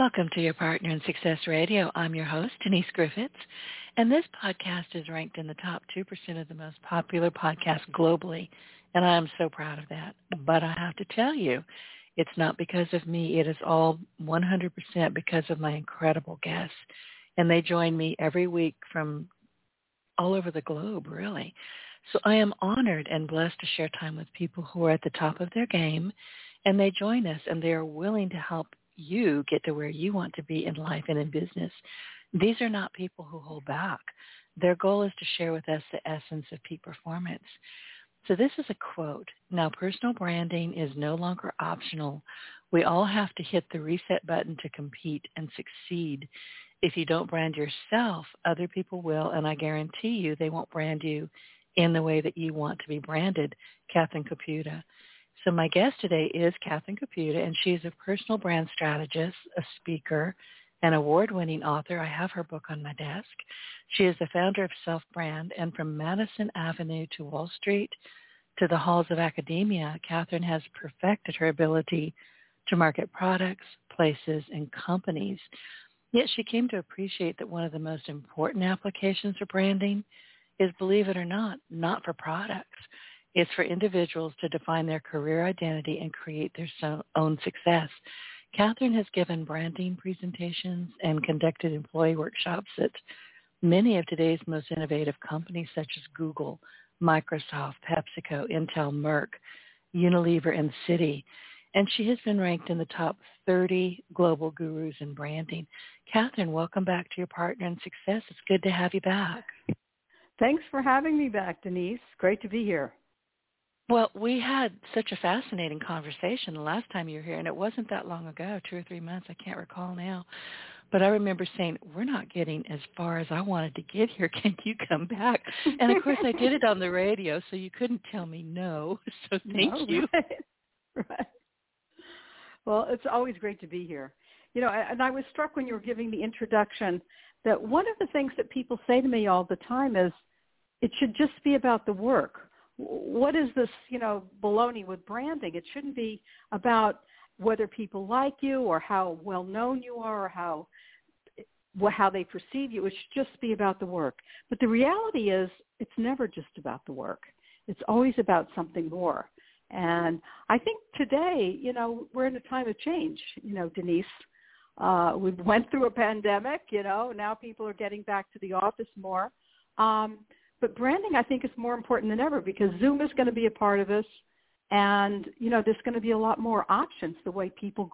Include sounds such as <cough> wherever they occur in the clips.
Welcome to your Partner in Success Radio. I'm your host, Denise Griffiths, and this podcast is ranked in the top 2% of the most popular podcasts globally, and I am so proud of that. But I have to tell you, it's not because of me. It is all 100% because of my incredible guests, and they join me every week from all over the globe, really. So I am honored and blessed to share time with people who are at the top of their game, and they join us, and they are willing to help you get to where you want to be in life and in business. These are not people who hold back. Their goal is to share with us the essence of peak performance. So this is a quote. Now, personal branding is no longer optional. We all have to hit the reset button to compete and succeed. If you don't brand yourself, other people will, and I guarantee you they won't brand you in the way that you want to be branded. Catherine Kaputa. So my guest today is Catherine Kaputa, and she's a personal brand strategist, a speaker, an award-winning author. I have her book on my desk. She is the founder of Self Brand, and from Madison Avenue to Wall Street to the halls of academia, Catherine has perfected her ability to market products, places, and companies. Yet she came to appreciate that one of the most important applications for branding is, believe it or not, not for products. It's for individuals to define their career identity and create their own success. Catherine has given branding presentations and conducted employee workshops at many of today's most innovative companies such as Google, Microsoft, PepsiCo, Intel, Merck, Unilever, and Citi. And she has been ranked in the top 30 global gurus in branding. Catherine, welcome back to your partner in success. It's good to have you back. Thanks for having me back, Denise. Great to be here. Well, we had such a fascinating conversation the last time you were here, and it wasn't that long ago, two or three months. I can't recall now. But I remember saying, we're not getting as far as I wanted to get here. <laughs> Can you come back? And of course, I did it on the radio, so you couldn't tell me no. <laughs> So thank no, you. <laughs> Right. right. Well, it's always great to be here. You know, and I was struck when you were giving the introduction that one of the things that people say to me all the time is, it should just be about the work what is this, you know, baloney with branding? It shouldn't be about whether people like you or how well known you are or how how they perceive you. It should just be about the work. But the reality is it's never just about the work. It's always about something more. And I think today, you know, we're in a time of change, you know, Denise. Uh, we went through a pandemic, you know, now people are getting back to the office more. Um, but branding, I think, is more important than ever because Zoom is going to be a part of this, and you know, there's going to be a lot more options the way people,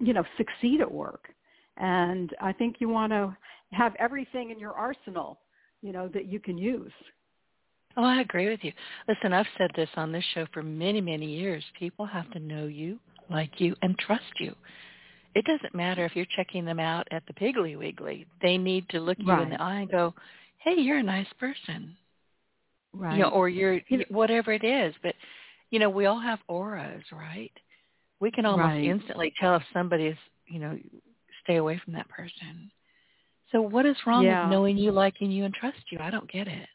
you know, succeed at work. And I think you want to have everything in your arsenal, you know, that you can use. Oh, I agree with you. Listen, I've said this on this show for many, many years. People have to know you, like you, and trust you. It doesn't matter if you're checking them out at the Piggly Wiggly. They need to look you right. in the eye and go, hey, you're a nice person. Right. You know, or you're whatever it is. But, you know, we all have auras, right? We can almost right. instantly tell if somebody is, you know, stay away from that person. So what is wrong yeah. with knowing you, liking you, and trust you? I don't get it.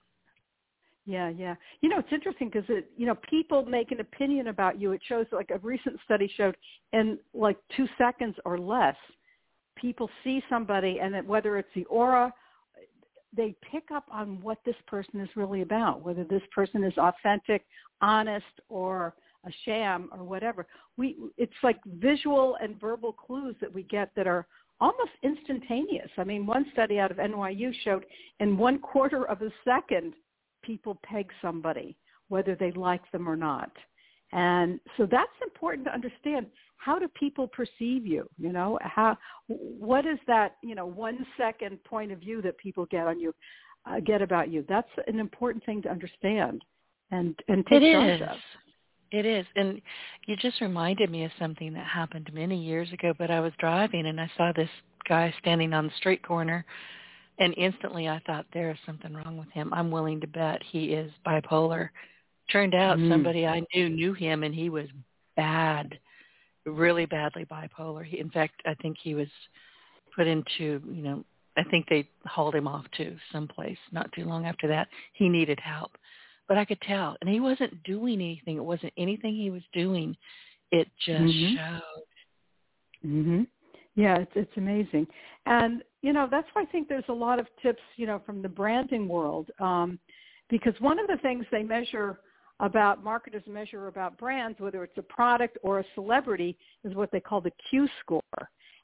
Yeah, yeah. You know, it's interesting because it, you know, people make an opinion about you. It shows like a recent study showed in like two seconds or less, people see somebody and that whether it's the aura they pick up on what this person is really about, whether this person is authentic, honest, or a sham or whatever. We it's like visual and verbal clues that we get that are almost instantaneous. I mean, one study out of NYU showed in one quarter of a second people peg somebody, whether they like them or not. And so that's important to understand how do people perceive you? You know, how what is that you know one second point of view that people get on you, uh, get about you? That's an important thing to understand and and take it charge is. of. It is, and you just reminded me of something that happened many years ago. But I was driving and I saw this guy standing on the street corner and instantly I thought there is something wrong with him. I'm willing to bet he is bipolar. Turned out mm. somebody I knew knew him and he was bad, really badly bipolar. He, in fact, I think he was put into, you know, I think they hauled him off to someplace not too long after that. He needed help. But I could tell. And he wasn't doing anything. It wasn't anything he was doing. It just mm-hmm. showed. Mhm. Yeah, it's it's amazing. And you know, that's why I think there's a lot of tips, you know, from the branding world. Um because one of the things they measure about marketers measure about brands, whether it's a product or a celebrity, is what they call the Q score.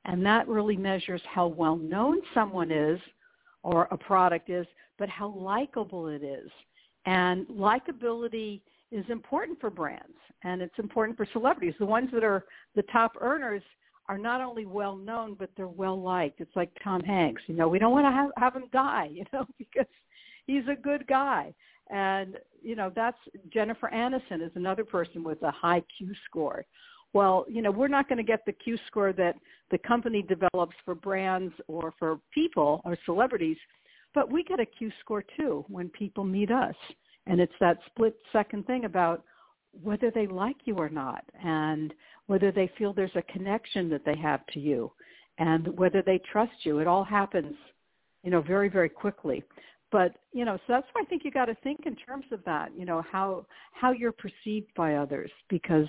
And that really measures how well known someone is or a product is, but how likable it is. And likability is important for brands and it's important for celebrities. The ones that are the top earners are not only well known, but they're well liked. It's like Tom Hanks. You know, we don't want to have, have him die, <laughs> you know, because he's a good guy. And, you know, that's Jennifer Aniston is another person with a high Q score. Well, you know, we're not going to get the Q score that the company develops for brands or for people or celebrities, but we get a Q score too when people meet us. And it's that split second thing about whether they like you or not and whether they feel there's a connection that they have to you and whether they trust you. It all happens, you know, very, very quickly. But, you know, so that's why I think you got to think in terms of that, you know, how how you're perceived by others because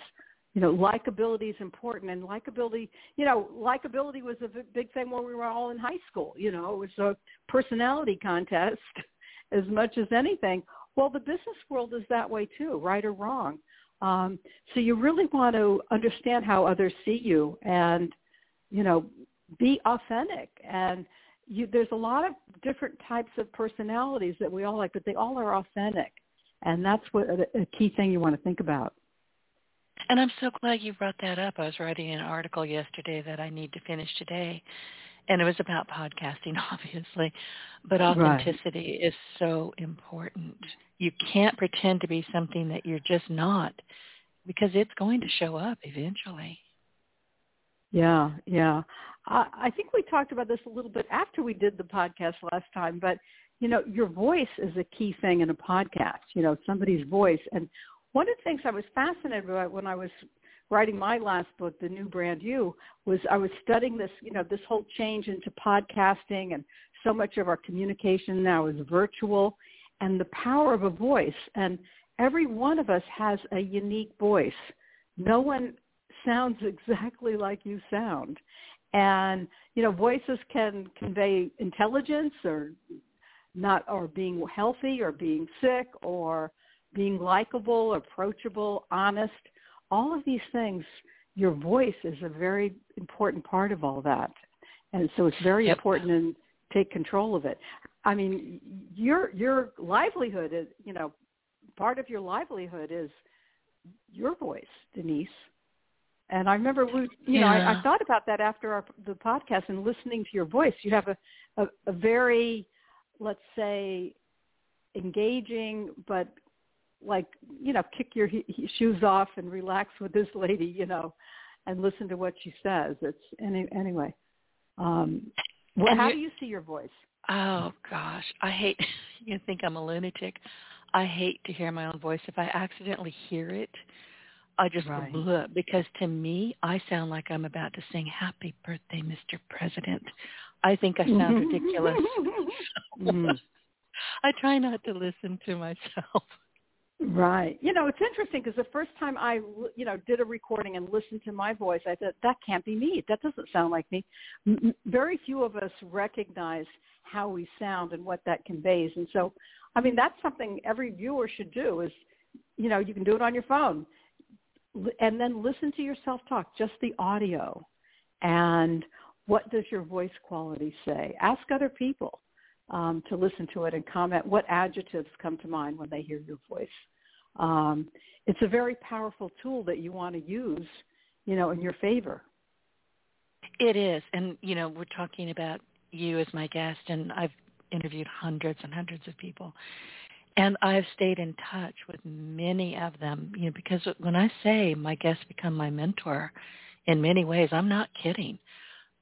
you know, likability is important and likability, you know, likability was a big thing when we were all in high school, you know, it was a personality contest <laughs> as much as anything. Well, the business world is that way too, right or wrong. Um, so you really want to understand how others see you and, you know, be authentic. And you, there's a lot of different types of personalities that we all like, but they all are authentic. And that's what a, a key thing you want to think about. And I'm so glad you brought that up. I was writing an article yesterday that I need to finish today and it was about podcasting <laughs> obviously but authenticity right. is so important you can't pretend to be something that you're just not because it's going to show up eventually yeah yeah I, I think we talked about this a little bit after we did the podcast last time but you know your voice is a key thing in a podcast you know somebody's voice and one of the things i was fascinated by when i was writing my last book, The New Brand You, was I was studying this, you know, this whole change into podcasting and so much of our communication now is virtual and the power of a voice. And every one of us has a unique voice. No one sounds exactly like you sound. And, you know, voices can convey intelligence or not, or being healthy or being sick or being likable, approachable, honest all of these things, your voice is a very important part of all that. And so it's very yep. important to take control of it. I mean, your your livelihood is, you know, part of your livelihood is your voice, Denise. And I remember we, you yeah. know, I, I thought about that after our, the podcast and listening to your voice. You have a, a, a very, let's say, engaging but like you know kick your he- he shoes off and relax with this lady you know and listen to what she says. It's any anyway um well, how do you see your voice? Oh gosh. I hate <laughs> you think i'm a lunatic. I hate to hear my own voice. If i accidentally hear it i just right. bleh, because to me i sound like i'm about to sing happy birthday mr president i think i sound ridiculous mm-hmm. <laughs> <laughs> i try not to listen to myself Right. You know, it's interesting because the first time I, you know, did a recording and listened to my voice, I thought that can't be me. That doesn't sound like me. Very few of us recognize how we sound and what that conveys. And so, I mean, that's something every viewer should do. Is, you know, you can do it on your phone, and then listen to yourself talk, just the audio, and what does your voice quality say? Ask other people um, to listen to it and comment what adjectives come to mind when they hear your voice. Um, it's a very powerful tool that you want to use, you know, in your favor. It is, and you know, we're talking about you as my guest, and I've interviewed hundreds and hundreds of people, and I've stayed in touch with many of them. You know, because when I say my guests become my mentor, in many ways, I'm not kidding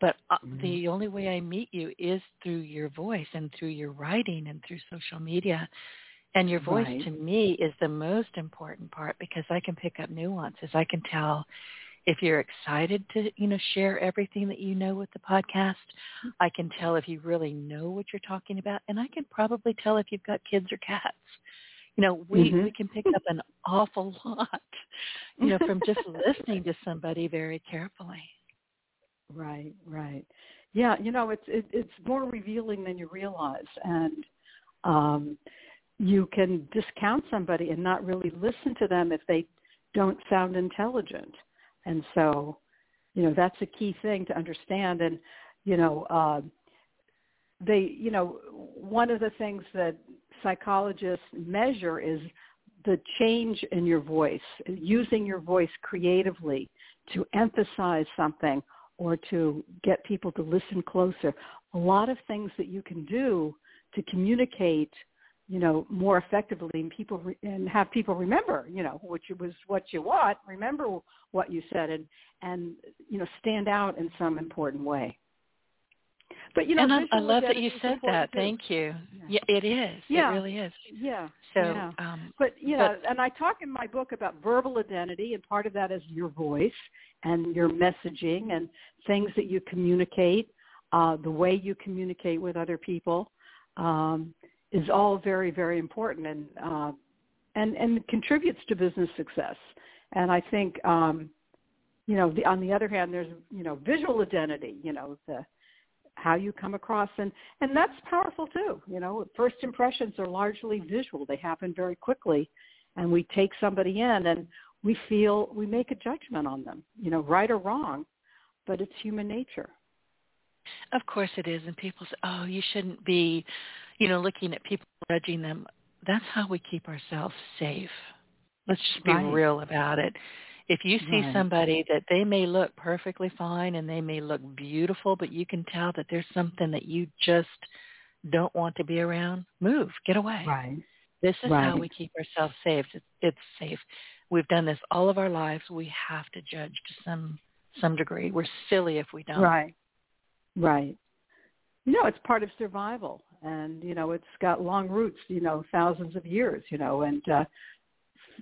But uh, mm-hmm. the only way I meet you is through your voice and through your writing and through social media. And your voice right. to me is the most important part because I can pick up nuances. I can tell if you're excited to, you know, share everything that you know with the podcast. I can tell if you really know what you're talking about. And I can probably tell if you've got kids or cats. You know, we, mm-hmm. we can pick up an awful <laughs> lot, you know, from just <laughs> listening to somebody very carefully. Right, right. Yeah, you know, it's it, it's more revealing than you realize, and um, you can discount somebody and not really listen to them if they don't sound intelligent. And so, you know, that's a key thing to understand. And you know, uh, they, you know, one of the things that psychologists measure is the change in your voice, using your voice creatively to emphasize something or to get people to listen closer. A lot of things that you can do to communicate, you know, more effectively and people re- and have people remember, you know, which was what you want, remember what you said and and you know, stand out in some important way. But you know, and I, I love that you said that. Too. Thank you. Yeah. yeah, it is. Yeah. It really is. Yeah. So, yeah. Um, but you know, but, and I talk in my book about verbal identity, and part of that is your voice and your messaging and things that you communicate, uh, the way you communicate with other people, um, is all very, very important and uh, and and contributes to business success. And I think, um, you know, the, on the other hand, there's you know visual identity. You know, the how you come across and and that's powerful too you know first impressions are largely visual they happen very quickly and we take somebody in and we feel we make a judgment on them you know right or wrong but it's human nature of course it is and people say oh you shouldn't be you know looking at people judging them that's how we keep ourselves safe let's just be right. real about it if you see right. somebody that they may look perfectly fine and they may look beautiful, but you can tell that there's something that you just don't want to be around, move, get away. Right. This is right. how we keep ourselves safe. It's, it's safe. We've done this all of our lives. We have to judge to some some degree. We're silly if we don't. Right. Right. You know, it's part of survival, and you know, it's got long roots. You know, thousands of years. You know, and uh,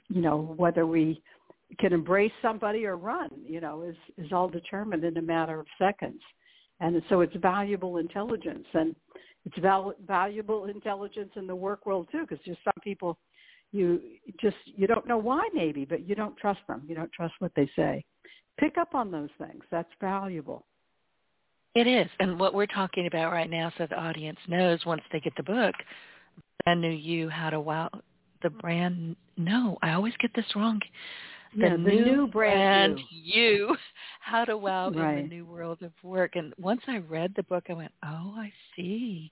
you know whether we can embrace somebody or run, you know, is is all determined in a matter of seconds. And so it's valuable intelligence, and it's val- valuable intelligence in the work world too, because just some people, you just you don't know why maybe, but you don't trust them. You don't trust what they say. Pick up on those things. That's valuable. It is, and what we're talking about right now, so the audience knows once they get the book, I knew you how to wow the brand. No, I always get this wrong the, the new, new brand, you how <laughs> to wow right. in the new world of work and once i read the book i went oh i see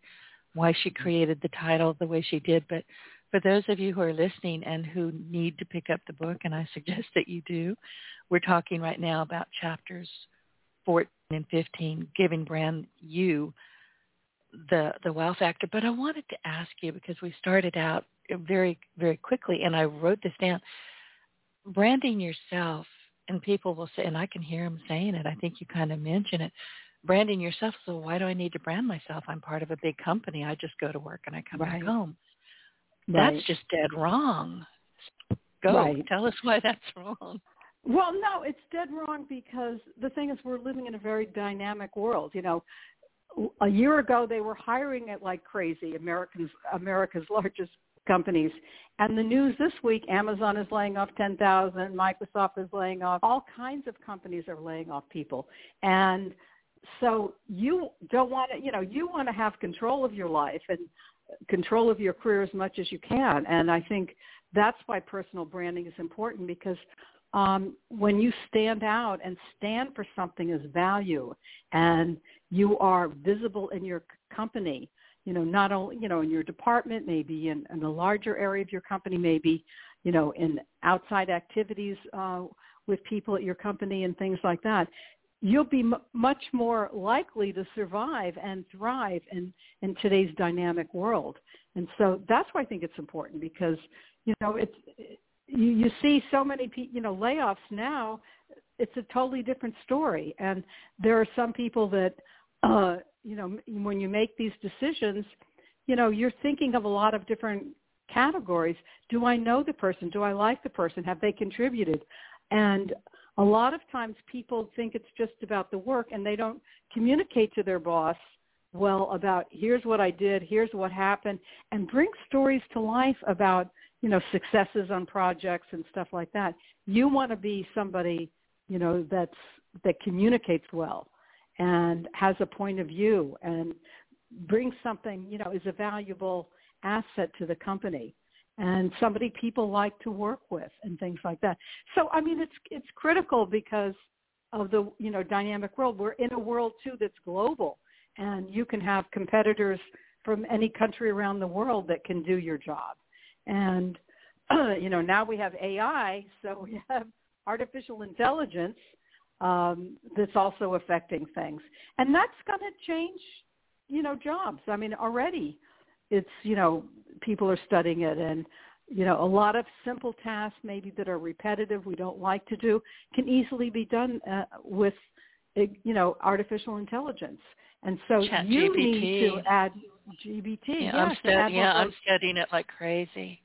why she created the title the way she did but for those of you who are listening and who need to pick up the book and i suggest that you do we're talking right now about chapters 14 and 15 giving brand you the the wow factor but i wanted to ask you because we started out very very quickly and i wrote this down branding yourself, and people will say, and I can hear them saying it. I think you kind of mention it. Branding yourself. So why do I need to brand myself? I'm part of a big company. I just go to work and I come right. back home. Right. That's just dead wrong. Go right. tell us why that's <laughs> wrong. Well, no, it's dead wrong because the thing is we're living in a very dynamic world. You know, a year ago they were hiring it like crazy. Americans, America's <laughs> largest companies. And the news this week, Amazon is laying off 10,000, Microsoft is laying off, all kinds of companies are laying off people. And so you don't want to, you know, you want to have control of your life and control of your career as much as you can. And I think that's why personal branding is important because um, when you stand out and stand for something as value and you are visible in your company, you know, not only, you know, in your department, maybe in, in a larger area of your company, maybe, you know, in outside activities uh, with people at your company and things like that, you'll be m- much more likely to survive and thrive in, in today's dynamic world. And so that's why I think it's important because, you know, it's, you, you see so many, pe- you know, layoffs now it's a totally different story. And there are some people that, uh, you know, when you make these decisions, you know, you're thinking of a lot of different categories. Do I know the person? Do I like the person? Have they contributed? And a lot of times people think it's just about the work and they don't communicate to their boss well about here's what I did, here's what happened, and bring stories to life about, you know, successes on projects and stuff like that. You want to be somebody, you know, that's that communicates well and has a point of view and brings something, you know, is a valuable asset to the company and somebody people like to work with and things like that. So I mean it's it's critical because of the you know dynamic world. We're in a world too that's global and you can have competitors from any country around the world that can do your job. And uh, <clears throat> you know, now we have AI, so we have artificial intelligence um, that's also affecting things, and that's going to change, you know, jobs. I mean, already, it's you know, people are studying it, and you know, a lot of simple tasks maybe that are repetitive, we don't like to do, can easily be done uh, with, you know, artificial intelligence. And so Chat you GPT. need to add GPT. Yeah, yes, I'm and Yeah, I'm studying it like crazy.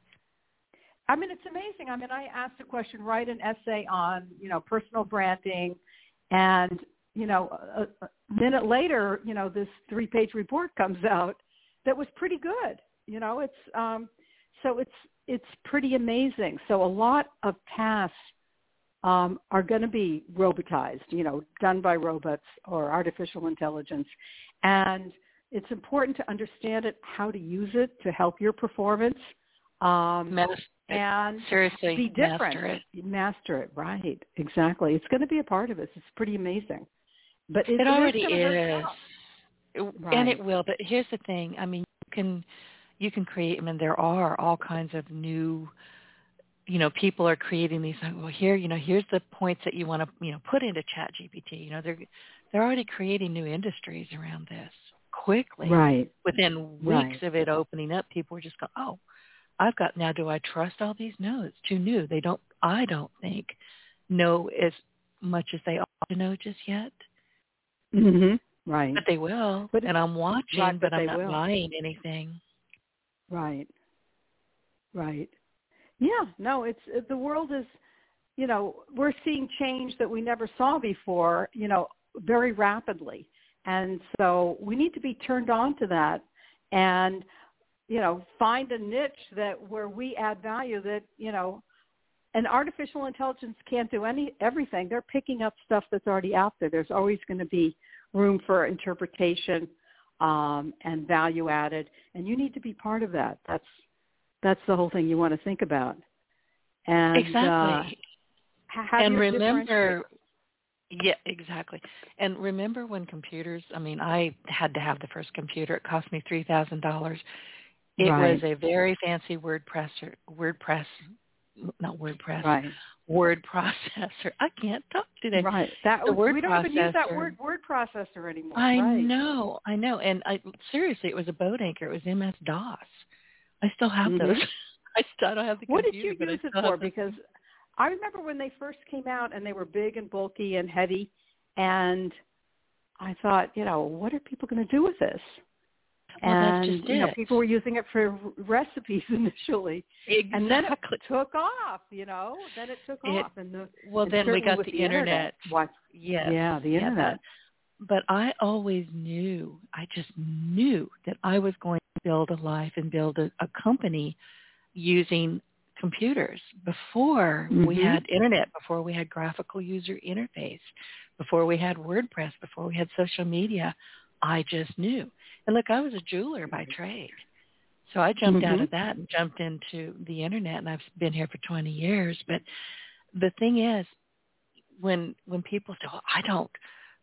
I mean, it's amazing. I mean, I asked a question, write an essay on, you know, personal branding, and you know, a, a minute later, you know, this three-page report comes out that was pretty good. You know, it's um, so it's it's pretty amazing. So a lot of tasks um, are going to be robotized, you know, done by robots or artificial intelligence, and it's important to understand it, how to use it to help your performance. Um, Master, and seriously, be different. master it. Master it, right? Exactly. It's going to be a part of us. It's pretty amazing. But it, It already is. gonna hurt is, some. It- Right. and it will. But here's the thing. I mean, you can you can create. I mean, there are all kinds of new. You know, people are creating these. like, Well, here, you know, here's the points that you want to, you know, put into Chat GPT. You know, they're they're already creating new industries around this quickly. Right. Within weeks Right. of it opening up, people were just going, "Oh, I've got now. Do I trust all these? No, it's too new. They don't. I don't think know as much as they ought to know just yet." Mhm. Right. But they will. But and I'm watching, Right, but, but I'm not will. buying anything. Right. Right. Yeah. No, it's the world is, you know, we're seeing change that we never saw before, you know, very rapidly. And so we need to be turned on to that and, you know, find a niche that where we add value that, you know, and artificial intelligence can't do any everything. They're picking up stuff that's already out there. There's always going to be room for interpretation um, and value added, and you need to be part of that. That's that's the whole thing you want to think about. And uh, exactly. h- how do and remember? Yeah, exactly. And remember when computers I mean, I had to have the first computer. It cost me three thousand dollars. It Right. was a very fancy WordPress WordPress not WordPress. right, Word processor. I can't talk today. right. That The word we don't even use that word word processor anymore. I right. know, I know. And I seriously it was a boat anchor. It was MS DOS. I still have Mhm. those. <laughs> I still don't have the Computer, What did you use it for? Because I remember when they first came out and they were big and bulky and heavy, and I thought, you know, what are people going to do with this? Well, and just you know, people were using it for <laughs> recipes <laughs> initially, and then it Exactly. took off. You know, then it took It- off, and the Well, then we got with the, internet. What? Yes. Yeah, the internet. But, but I always knew, I just knew that I was going to build a life and build a, a company using computers before we Mhm. had internet, before we had graphical user interface, before we had WordPress, before we had social media. I just knew. And look, I was a jeweler by trade. So I jumped out Mhm. of that and jumped into the internet and I've been here for 20 years. But the thing is, when when people say, well, I don't,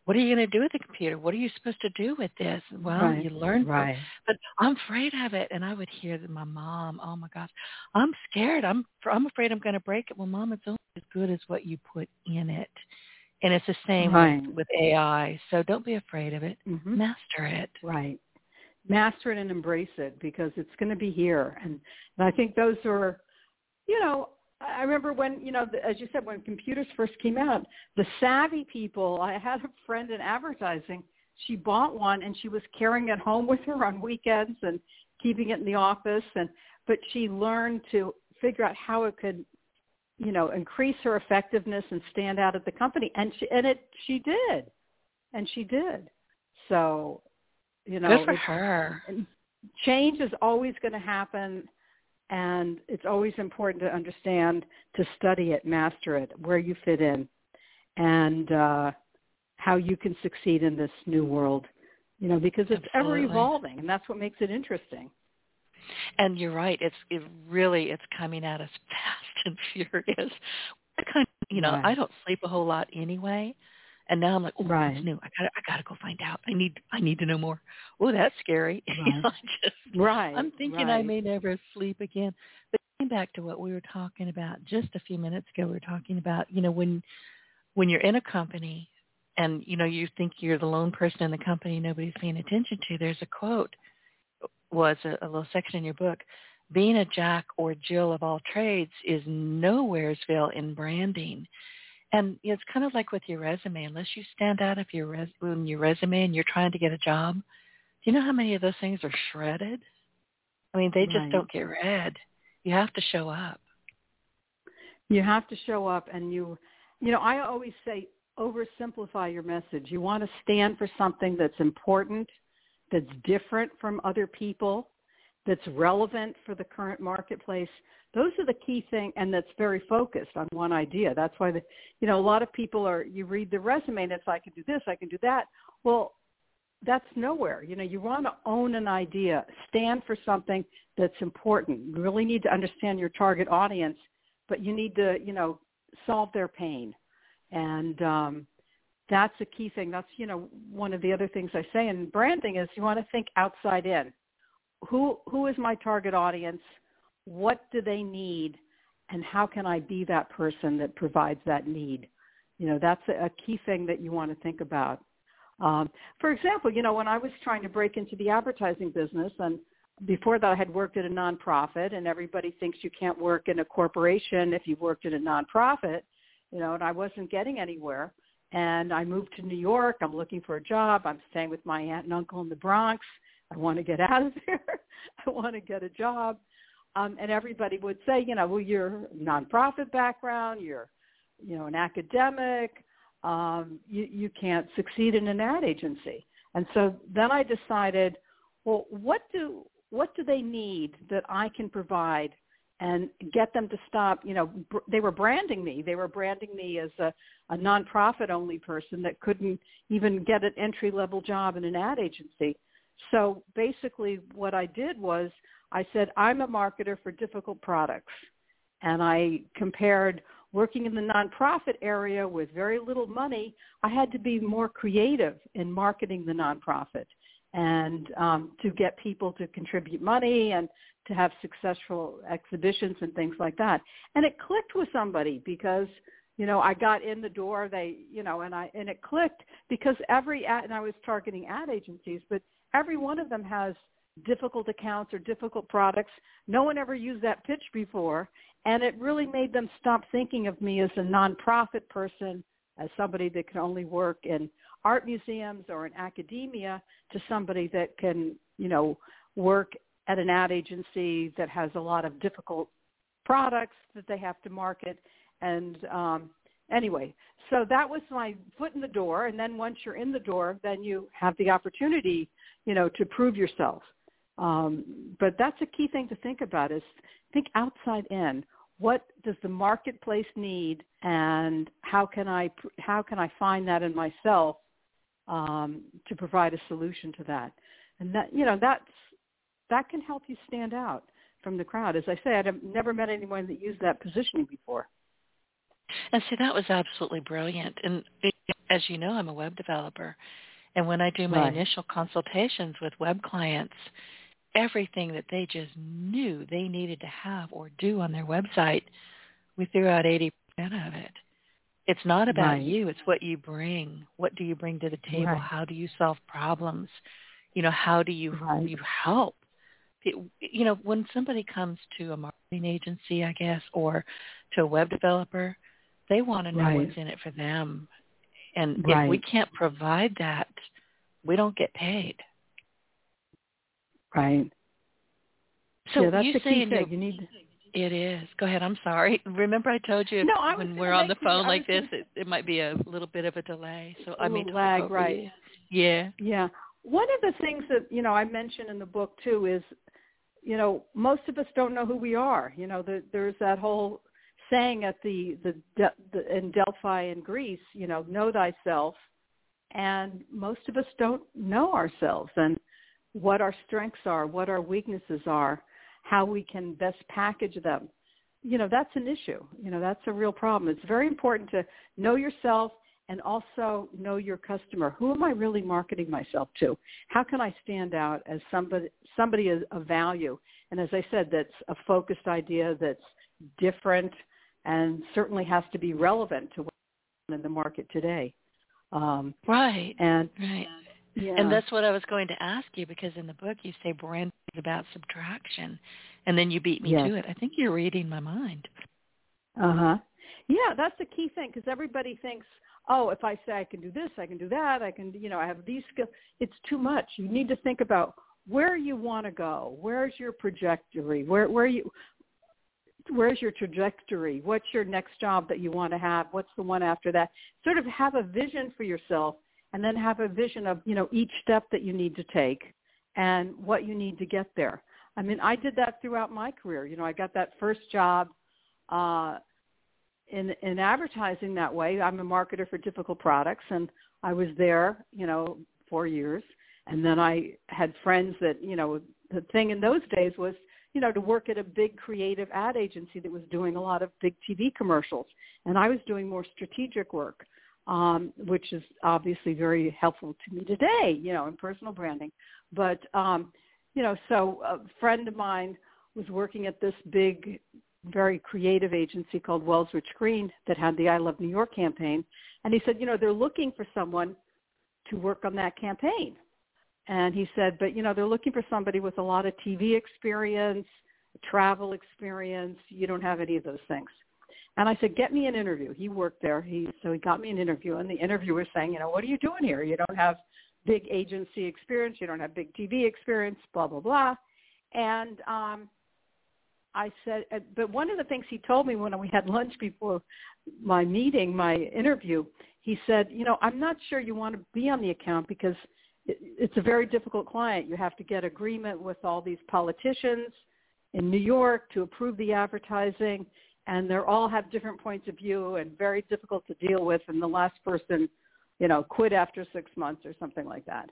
what are you going to do with the computer? What are you supposed to do with this? Well, Right, you learn from right. but I'm afraid of it. And I would hear that my mom, oh my gosh, I'm scared. I'm I'm afraid I'm going to break it. Well, mom, it's only as good as what you put in it. And it's the same Right. with, with AI. So don't be afraid of it. hmm Master it. Right. Master it and embrace it because it's going to be here. And, and I think those are, you know, I remember when, you know, as you said, when computers first came out, the savvy people, I had a friend in advertising, she bought one and she was carrying it home with her on weekends and keeping it in the office. And but she learned to figure out how it could you know increase her effectiveness and stand out at the company. And she and it she did. And she did. So you know good for her. change is always going to happen and it's always important to understand to study it master it where you fit in and uh how you can succeed in this new world you know because it's ever evolving and that's what makes it interesting. And you're right it's it really it's coming at us <laughs> fast and furious. I kind of, you know Right. i don't sleep a whole lot anyway and now i'm like oh Right. new i gotta i gotta go find out i need i need to know more oh that's scary You <laughs> know, Right. just right I'm thinking I may never sleep again. But getting back to what we were talking about just a few minutes ago, we were talking about, you know, when when you're in a company and, you know, you think you're the lone person in the company nobody's paying attention to, there's a quote was a, a little section in your book. Being a jack or Jill of all trades is nowheresville in branding. And you know, it's kind of like with your resume. Unless you stand out if your res- when your resume and you're trying to get a job, do you know how many of those things are shredded? I mean, they just Right. don't get read. You have to show up. You have to show up and you you know, I always say oversimplify your message. You want to stand for something that's important, that's different from other people, that's relevant for the current marketplace. Those are the key thing and that's very focused on one idea. That's why the you know, a lot of people are you read the resume and it's I can do this, I can do that. Well, that's nowhere. You know, you want to own an idea, stand for something that's important. You really need to understand your target audience, but you need to, you know, solve their pain. And um, that's a key thing. That's, you know, one of the other things I say in branding is you want to think outside in. Who who is my target audience? What do they need? And how can I be that person that provides that need? You know, that's a, a key thing that you want to think about. Um, for example, you know, when I was trying to break into the advertising business and before that I had worked at a nonprofit and everybody thinks you can't work in a corporation if you've worked at a nonprofit, you know, and I wasn't getting anywhere. And I moved to New York. I'm looking for a job. I'm staying with my aunt and uncle in the Bronx. I want to get out of <laughs> there. I want to get a job. Um, and everybody would say, you know, well, you're nonprofit background, you're, you know, an academic, um, you, you can't succeed in an ad agency. And so then I decided, well, what do what do they need that I can provide and get them to stop? You know, br- they were branding me. They were branding me as a, a nonprofit only person that couldn't even get an entry level job in an ad agency. So basically, what I did was I said I'm a marketer for difficult products, and I compared working in the nonprofit area with very little money, I had to be more creative in marketing the nonprofit and um, to get people to contribute money and to have successful exhibitions and things like that. And it clicked with somebody because you know I got in the door. They you know and I and it clicked because every ad and I was targeting ad agencies, but every one of them has difficult accounts or difficult products. No one ever used that pitch before, and it really made them stop thinking of me as a nonprofit person, as somebody that can only work in art museums or in academia, to somebody that can, you know, work at an ad agency that has a lot of difficult products that they have to market. And um, anyway, so that was my foot in the door. And then once you're in the door, then you have the opportunity, you know, to prove yourself. Um, but that's a key thing to think about is think outside in. What does the marketplace need, and how can I how can I find that in myself um, to provide a solution to that? And that you know that's that can help you stand out from the crowd. As I said, I've never met anyone that used that positioning before. And see, that was absolutely brilliant. And as you know, I'm a web developer. And when I do my Right. initial consultations with web clients, everything that they just knew they needed to have or do on their website, we threw out 80% of it. It's not about Right. you. It's what you bring. What do you bring to the table? Right. How do you solve problems? You know, how do you Right. you help? you know, when somebody comes to a marketing agency, I guess, or to a web developer, they want to know what's in it for them. And if we can't provide that, we don't get paid. Right. So yeah, that's you the key thing. You need. It is. Go ahead. I'm sorry. <laughs> Remember, I told you no, when we're on the phone like this, it, it might be a little bit of a delay. So I mean, lag, right? Yeah. Yeah. One of the things that you know I mention in the book too is, you know, most of us don't know who we are. You know, the, there's that whole saying at the, the the in Delphi in Greece, you know, know thyself, and most of us don't know ourselves and what our strengths are, what our weaknesses are, how we can best package them. You know, that's an issue. You know, that's a real problem. It's very important to know yourself and also know your customer. Who am I really marketing myself to? How can I stand out as somebody somebody of value? And as I said, that's a focused idea that's different and certainly has to be relevant to what's in the market today. Um, right. And right. Yeah. And that's what I was going to ask you because in the book you say brand is about subtraction, and then you beat me yes. to it. I think you're reading my mind. Uh huh. Yeah, that's the key thing because everybody thinks, oh, if I say I can do this, I can do that, I can, you know, I have these skills. It's too much. You need to think about where you want to go. Where's your trajectory? Where where you where's your trajectory? What's your next job that you want to have? What's the one after that? Sort of have a vision for yourself and then have a vision of, you know, each step that you need to take and what you need to get there. I mean, I did that throughout my career. You know, I got that first job uh in in advertising that way. I'm a marketer for difficult products and I was there, you know, 4 years. And then I had friends that, you know, the thing in those days was you know, to work at a big creative ad agency that was doing a lot of big TV commercials. And I was doing more strategic work, um, which is obviously very helpful to me today, you know, in personal branding. But, um, you know, so a friend of mine was working at this big, very creative agency called Wells Rich Greene that had the I Love New York campaign. And he said, you know, they're looking for someone to work on that campaign. And he said, but you know, they're looking for somebody with a lot of TV experience, travel experience. You don't have any of those things. And I said, get me an interview. He worked there. He so he got me an interview, and the interviewer saying, you know, what are you doing here? You don't have big agency experience. You don't have big TV experience. Blah blah blah. And um, I said, uh, but one of the things he told me when we had lunch before my meeting, my interview, he said, you know, I'm not sure you want to be on the account because it's a very difficult client. You have to get agreement with all these politicians in New York to approve the advertising, and they all have different points of view and very difficult to deal with. And the last person, you know, quit after six months or something like that.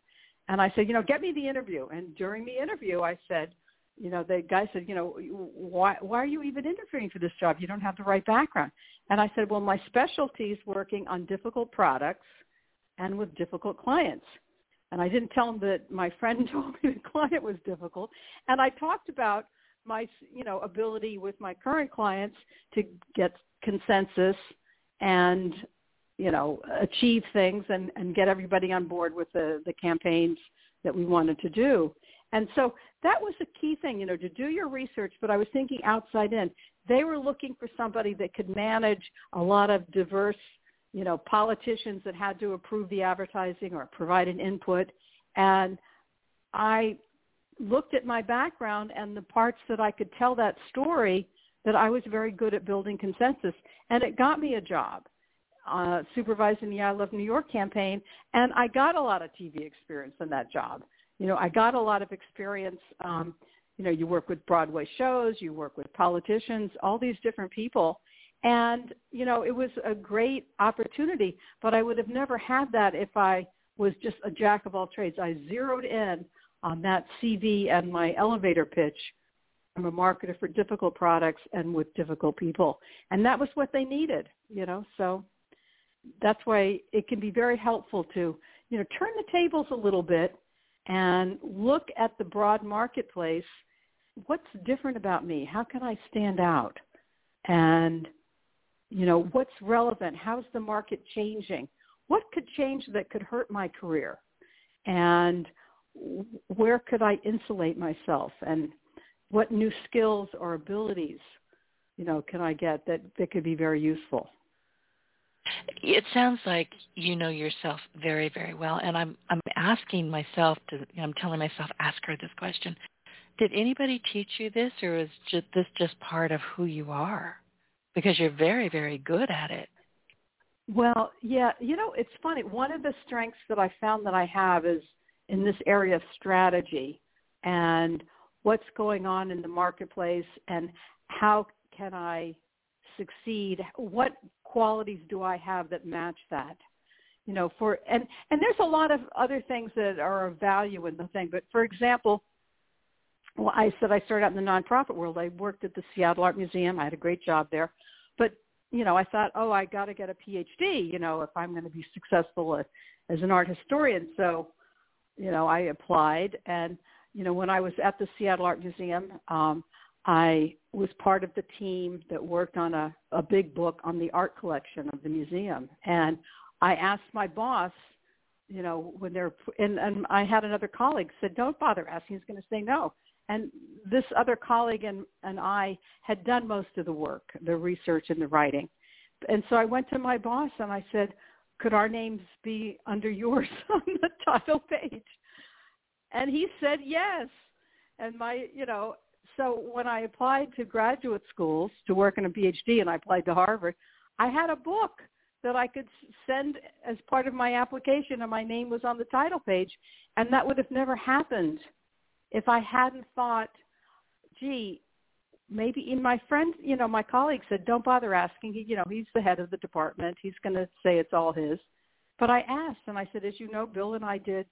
And I said, you know, get me the interview. And during the interview, I said, you know, the guy said, you know, why why are you even interviewing for this job? You don't have the right background. And I said, well, my specialty is working on difficult products and with difficult clients. And I didn't tell him that my friend <laughs> told me the client was difficult. And I talked about my, you know, ability with my current clients to get consensus and, you know, achieve things and, and get everybody on board with the, the campaigns that we wanted to do. And so that was a key thing, you know, to do your research, but I was thinking outside in. They were looking for somebody that could manage a lot of diverse you know, politicians that had to approve the advertising or provide an input. And I looked at my background and the parts that I could tell that story that I was very good at building consensus. And it got me a job uh, supervising the I Love New York campaign. And I got a lot of TV experience in that job. You know, I got a lot of experience. Um, you know, you work with Broadway shows, you work with politicians, all these different people. And, you know, it was a great opportunity, but I would have never had that if I was just a jack of all trades. I zeroed in on that CV and my elevator pitch. I'm a marketer for difficult products and with difficult people. And that was what they needed, you know, so that's why it can be very helpful to, you know, turn the tables a little bit and look at the broad marketplace. What's different about me? How can I stand out? And you know, what's relevant? How's the market changing? What could change that could hurt my career? And where could I insulate myself? And what new skills or abilities, you know, can I get that, that could be very useful? It sounds like you know yourself very, very well, and I'm I'm asking myself to. I'm telling myself, ask her this question: Did anybody teach you this, or is just, this just part of who you are? Because you're very, very good at it. Well, yeah, you know, it's funny. One of the strengths that I found that I have is in this area of strategy and what's going on in the marketplace and how can I succeed? What qualities do I have that match that? You know, for and and there's a lot of other things that are of value in the thing. But for example, well, I said I started out in the nonprofit world. I worked at the Seattle Art Museum. I had a great job there. But you know, I thought, oh, I got to get a PhD. You know, if I'm going to be successful as, as an art historian. So, you know, I applied, and you know, when I was at the Seattle Art Museum, um, I was part of the team that worked on a, a big book on the art collection of the museum. And I asked my boss, you know, when they're, and, and I had another colleague said, don't bother asking, he's going to say no. And this other colleague and, and I had done most of the work, the research and the writing. And so I went to my boss and I said, could our names be under yours <laughs> on the title page? And he said yes. And my, you know, so when I applied to graduate schools to work in a PhD and I applied to Harvard, I had a book that I could send as part of my application and my name was on the title page. And that would have never happened if I hadn't thought, gee, maybe in my friend, you know, my colleague said, don't bother asking. He, you know, he's the head of the department. He's going to say it's all his. But I asked and I said, as you know, Bill and I did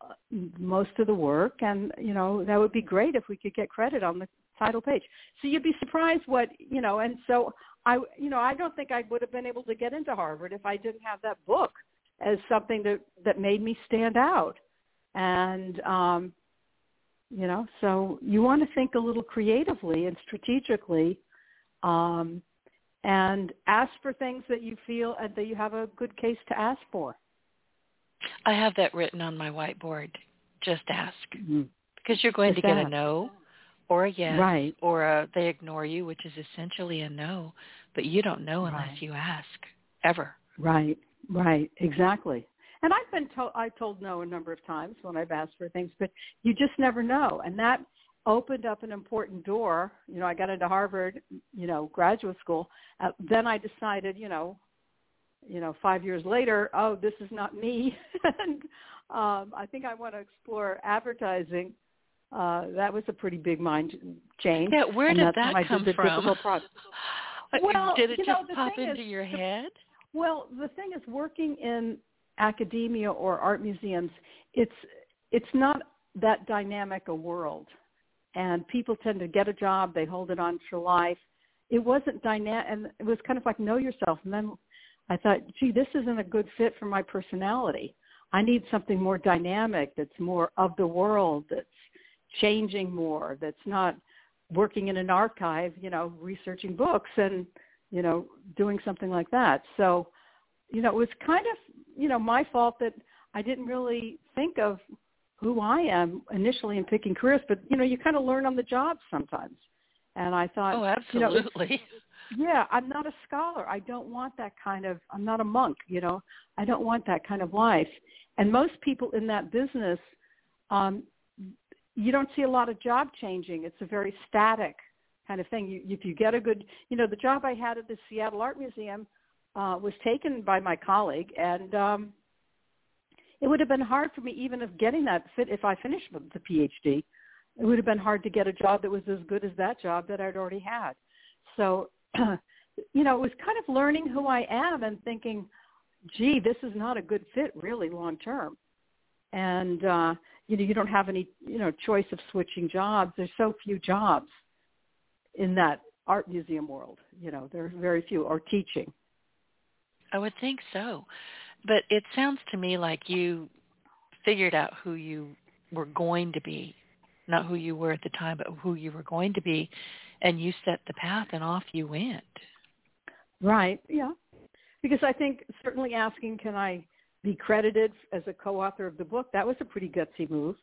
uh, most of the work and you know that would be great if we could get credit on the title page so you'd be surprised what you know and so i you know i don't think i would have been able to get into harvard if i didn't have that book as something that that made me stand out and um you know so you want to think a little creatively and strategically um and ask for things that you feel and that you have a good case to ask for I have that written on my whiteboard. Just ask. Mm-hmm. Because you're going to get a no or a yes right. or a, they ignore you, which is essentially a no. But you don't know unless right. you ask, ever. Right, right, exactly. And I've been told, I told no a number of times when I've asked for things, but you just never know. And that opened up an important door. You know, I got into Harvard, you know, graduate school. Uh, then I decided, you know, you know, five years later, oh, this is not me. <laughs> and um, I think I want to explore advertising. Uh, that was a pretty big mind change. Yeah, where did that come from? well, did it just know, pop into is, your head? Well, the thing is, working in academia or art museums, it's it's not that dynamic a world, and people tend to get a job, they hold it on for life. It wasn't dynamic, and it was kind of like know yourself. And then I thought, gee, this isn't a good fit for my personality. I need something more dynamic that's more of the world, that's changing more, that's not working in an archive, you know, researching books and, you know, doing something like that. So, you know, it was kind of, you know, my fault that I didn't really think of who I am initially in picking careers, but you know, you kind of learn on the job sometimes. And I thought, oh, absolutely. You know, <laughs> yeah i'm not a scholar. I don't want that kind of i'm not a monk you know. I don't want that kind of life. And most people in that business um you don't see a lot of job changing. It's a very static kind of thing. You if you get a good you know the job i had at the seattle art museum uh was taken by my colleague and um it would have been hard for me even if getting that fit if i finished the phd it would have been hard to get a job that was as good as that job that i'd already had so <clears throat> you know, it was kind of learning who I am and thinking, gee, this is not a good fit really long term. And uh, you know, you don't have any, you know, choice of switching jobs. There's so few jobs in that art museum world. You know, there are very few or teaching. I would think so. But it sounds to me like you figured out who you were going to be, not who you were at the time, but who you were going to be, and you set the path and off you went. Right. Yeah. Because I think certainly asking, can I be credited as a co-author of the book? That was a pretty gutsy move.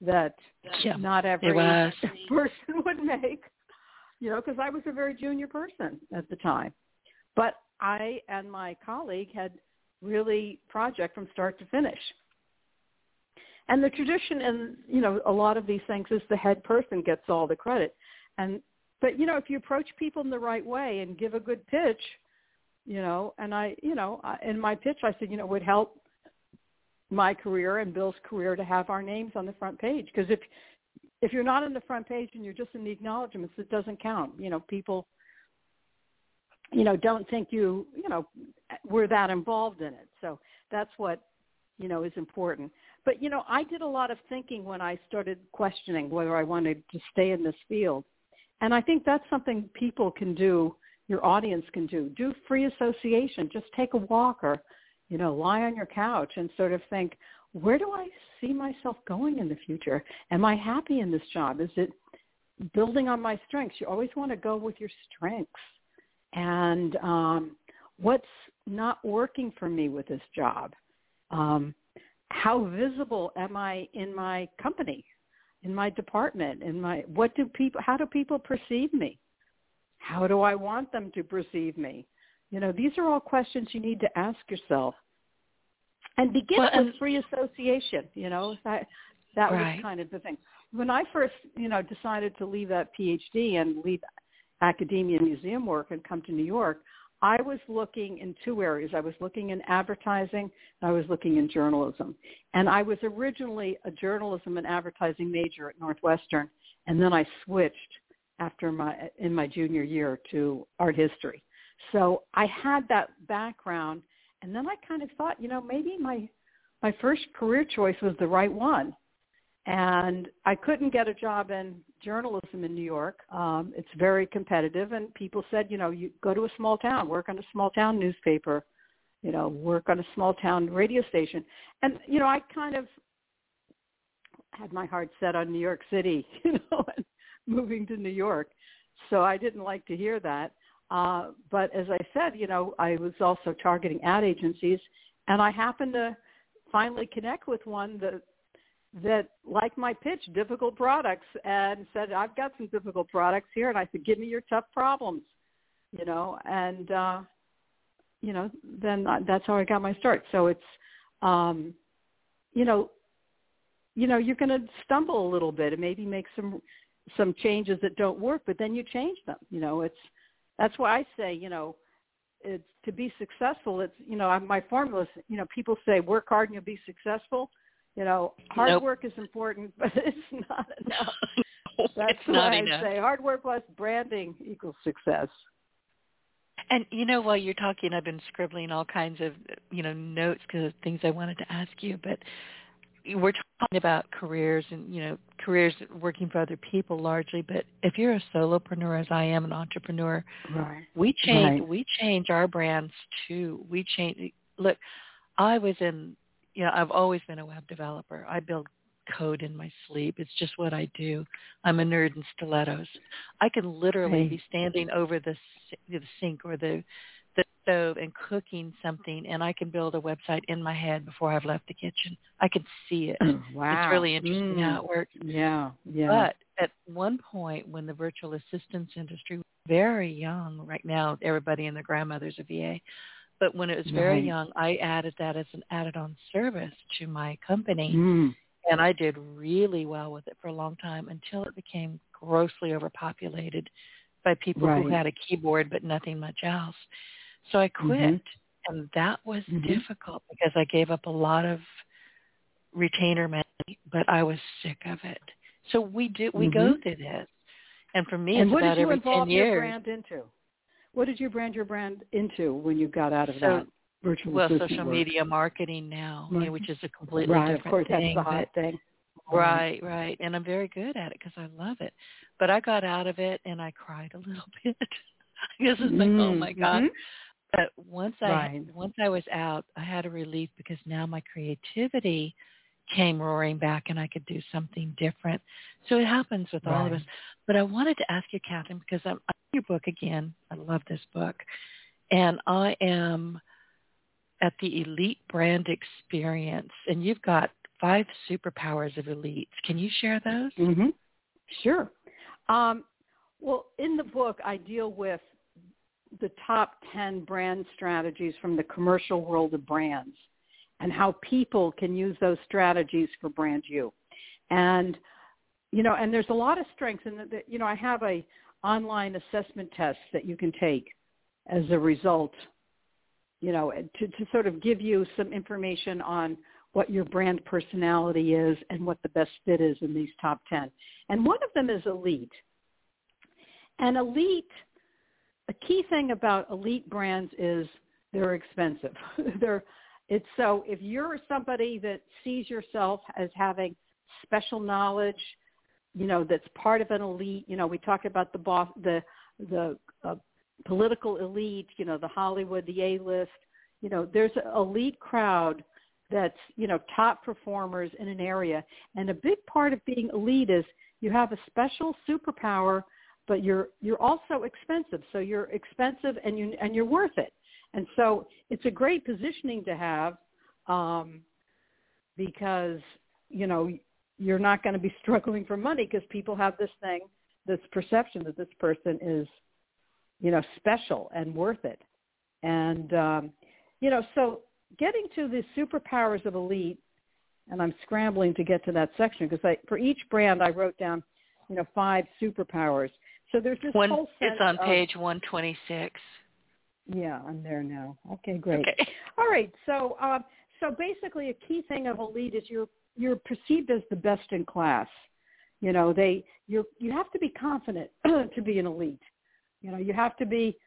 that Yeah, not every <laughs> person would make. You know, because I was a very junior person at the time, but I and my colleague had really project from start to finish. And the tradition in you know a lot of these things is the head person gets all the credit, and but you know if you approach people in the right way and give a good pitch, you know, and I you know in my pitch I said you know it would help my career and Bill's career to have our names on the front page because if if you're not on the front page and you're just in the acknowledgments, it doesn't count. You know, people you know don't think you you know we're that involved in it. So that's what you know is important. But you know, I did a lot of thinking when I started questioning whether I wanted to stay in this field. And I think that's something people can do, your audience can do. Do free association. Just take a walk or, you know, lie on your couch and sort of think, where do I see myself going in the future? Am I happy in this job? Is it building on my strengths? You always want to go with your strengths. And um, what's not working for me with this job? Um, how visible am I in my company, in my department, in my what do people how do people perceive me? How do I want them to perceive me? You know, these are all questions you need to ask yourself. And begin Well, with free association, you know, that that Right. was kind of the thing. When I first, you know, decided to leave that PhD and leave academia museum work and come to New York, I was looking in two areas. I was looking in advertising and I was looking in journalism. And I was originally a journalism and advertising major at Northwestern, and then I switched after my in my junior year to art history. So I had that background, and then I kind of thought, you know, maybe my my first career choice was the right one. And I couldn't get a job in journalism in New York. Um, it's very competitive, and people said, you know, you go to a small town, work on a small town newspaper, you know, work on a small town radio station. And you know, I kind of had my heart set on New York City, <laughs> you know, and moving to New York. So I didn't like to hear that. Uh, but as I said, you know, I was also targeting ad agencies, and I happened to finally connect with one that that liked my pitch, difficult products, and said, "I've got some difficult products here," and I said, "Give me your tough problems," you know, and uh, you know, then that's how I got my start. So it's, um, you know, you know, you're going to stumble a little bit and maybe make some some changes that don't work, but then you change them. You know, it's that's why I say, you know, it's to be successful. It's you know, my formula is, you know, people say work hard and you'll be successful. You know, hard Nope. work is important, <laughs> but it's not enough. <laughs> That's why enough. I say hard work plus branding equals success. And you know, while you're talking, I've been scribbling all kinds of you know notes because of things I wanted to ask you. But we're talking about careers and you know careers working for other people largely. But if you're a solopreneur, as I am, an entrepreneur, Right. we change Right. we change our brands too. We change. Look, I was in. Know, I've always been a web developer. I build code in my sleep. It's just what I do. I'm a nerd in stilettos. I can literally Right. be standing over the, the sink or the the stove and cooking something, and I can build a website in my head before I've left the kitchen. I can see it. wow. It's really interesting Mm. how it works. Yeah. Yeah. But at one point, when the virtual assistance industry was very young, right now everybody and their grandmother's a VA, but when it was very Right. young, I added that as an added-on service to my company, Mm. and I did really well with it for a long time until it became grossly overpopulated by people who had a keyboard but nothing much else. So I quit, and that was Mhm. difficult because I gave up a lot of retainer money, but I was sick of it. So we do we go Mhm. through this, and for me, and it's what about did you every involve your brand into? What did you brand your brand into when you got out of So- that virtual Well, social work? media marketing now, Right. which is a completely Right. Of different course, thing. that's the but- hot thing. Right, right. And I'm very good at it because I love it. But I got out of it and I cried a little <laughs> bit. because it's like, oh my God. Mhm. But once I Right. once I was out, I had a relief because now my creativity came roaring back and I could do something different. So it happens with all of us. But I wanted to ask you, Catherine, because I'm, I'm your book again. I love this book. And I am at the Elite Brand Experience, and you've got five superpowers of elites. Can you share those? Mm-hmm. Sure. Um, well, in the book, I deal with the top 10 brand strategies from the commercial world of brands and how people can use those strategies for brand you. And, you know, and there's a lot of strengths in that, you know, I have a online assessment test that you can take as a result, you know, to, to sort of give you some information on what your brand personality is and what the best fit is in these top 10. And one of them is elite. And elite, a key thing about elite brands is they're expensive. <laughs> they're it's so if you're somebody that sees yourself as having special knowledge, you know, that's part of an elite, you know, we talk about the boss, the the uh, political elite, you know, the Hollywood, the A-list, you know, there's an elite crowd that's, you know, top performers in an area. And a big part of being elite is you have a special superpower, but you're you're also expensive. So you're expensive and you and you're worth it. And so it's a great positioning to have um, because, you know, you're not going to be <laughs> struggling for money because people have this thing, this perception that this person is, you know, special and worth it. And, um, you know, so getting to the superpowers of elite, and I'm scrambling to get to that section because I, for each brand I wrote down, you know, five superpowers. So there's this One, whole It's on of, page 126. Yeah, I'm there now. Okay, great. Okay. <laughs> All right. So, uh, so basically, a key thing of elite is you're you're perceived as the best in class. You know, they you you have to be confident <clears throat> to be an elite. You know, you have to be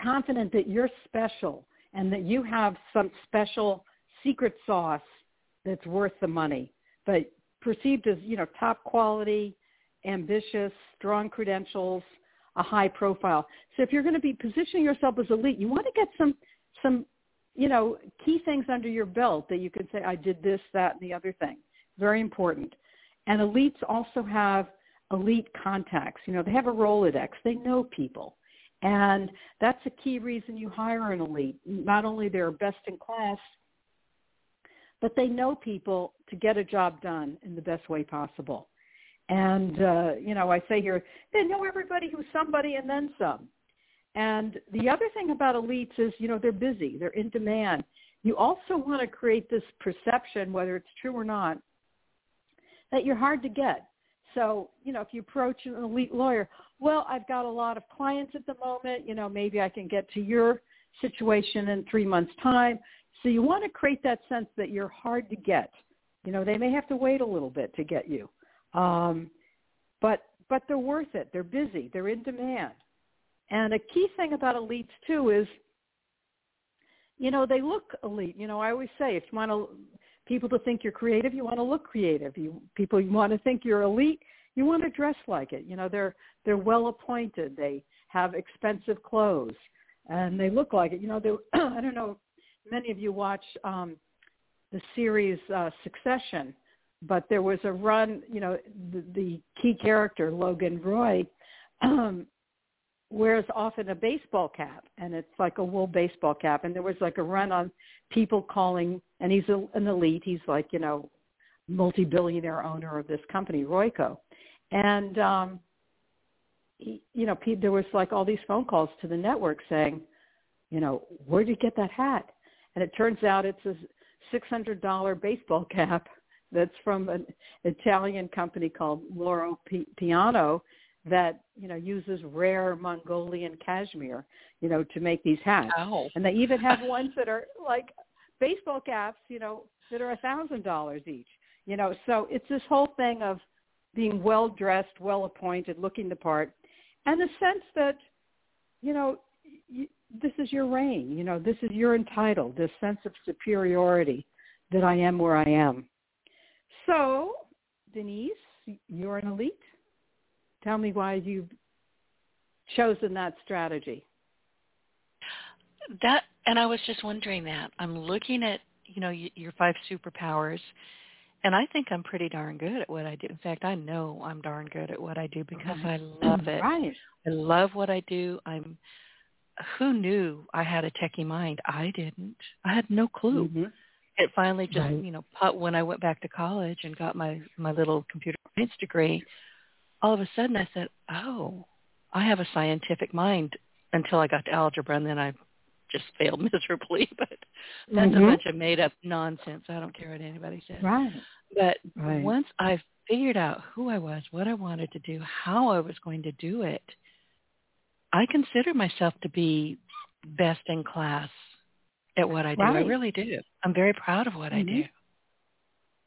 confident that you're special and that you have some special secret sauce that's worth the money. But perceived as you know top quality, ambitious, strong credentials a high profile. So if you're going to be positioning yourself as elite, you want to get some some you know key things under your belt that you can say I did this, that, and the other thing. Very important. And elites also have elite contacts. You know, they have a Rolodex. They know people. And that's a key reason you hire an elite. Not only they're best in class, but they know people to get a job done in the best way possible. And, uh, you know, I say here, they know everybody who's somebody and then some. And the other thing about elites is, you know, they're busy. They're in demand. You also want to create this perception, whether it's true or not, that you're hard to get. So, you know, if you approach an elite lawyer, well, I've got a lot of clients at the moment. You know, maybe I can get to your situation in three months' time. So you want to create that sense that you're hard to get. You know, they may have to wait a little bit to get you. Um, but but they're worth it. They're busy. They're in demand. And a key thing about elites too is, you know, they look elite. You know, I always say if you want to people to think you're creative, you want to look creative. You people you want to think you're elite, you want to dress like it. You know, they're they're well appointed. They have expensive clothes, and they look like it. You know, they <clears throat> I don't know. Many of you watch um, the series uh, Succession, but there was a run, you know, the, the key character, Logan Roy, um, wears often a baseball cap, and it's like a wool baseball cap. And there was like a run on people calling, and he's a, an elite. He's like, you know, multi-billionaire owner of this company, Royco. And, um, he, you know, there was like all these phone calls to the network saying, you know, where did you get that hat? And it turns out it's a $600 baseball <laughs> cap that's from an Italian company called Loro Piana that you know uses rare Mongolian cashmere, you know, to make these hats. Oh. And they even have ones that are like baseball caps, you know, that are a thousand dollars each. You know, so it's this whole thing of being well dressed, well appointed, looking the part, and the sense that, you know, you, this is your reign. You know, this is you're entitled. This sense of superiority that I am where I am. So, Denise, you're an elite. Tell me why you've chosen that strategy. That, and I was just wondering that. I'm looking at, you know, your five superpowers, and I think I'm pretty darn good at what I do. In fact, I know I'm darn good at what I do because I love it. Right. I love what I do. I'm who knew I had a techie mind? I didn't. I had no clue. Mm-hmm. It finally just Right. you know put when I went back to college and got my my little computer science degree. All of a sudden, I said, "Oh, I have a scientific mind." Until I got to algebra, and then I just failed <laughs> miserably. But that's Mhm. a bunch of made up nonsense. I don't care what anybody says. Right. But Right. once I figured out who I was, what I wanted to do, how I was going to do it, I consider myself to be best in class at what I do. I really do. I'm very proud of what I mm-hmm. do.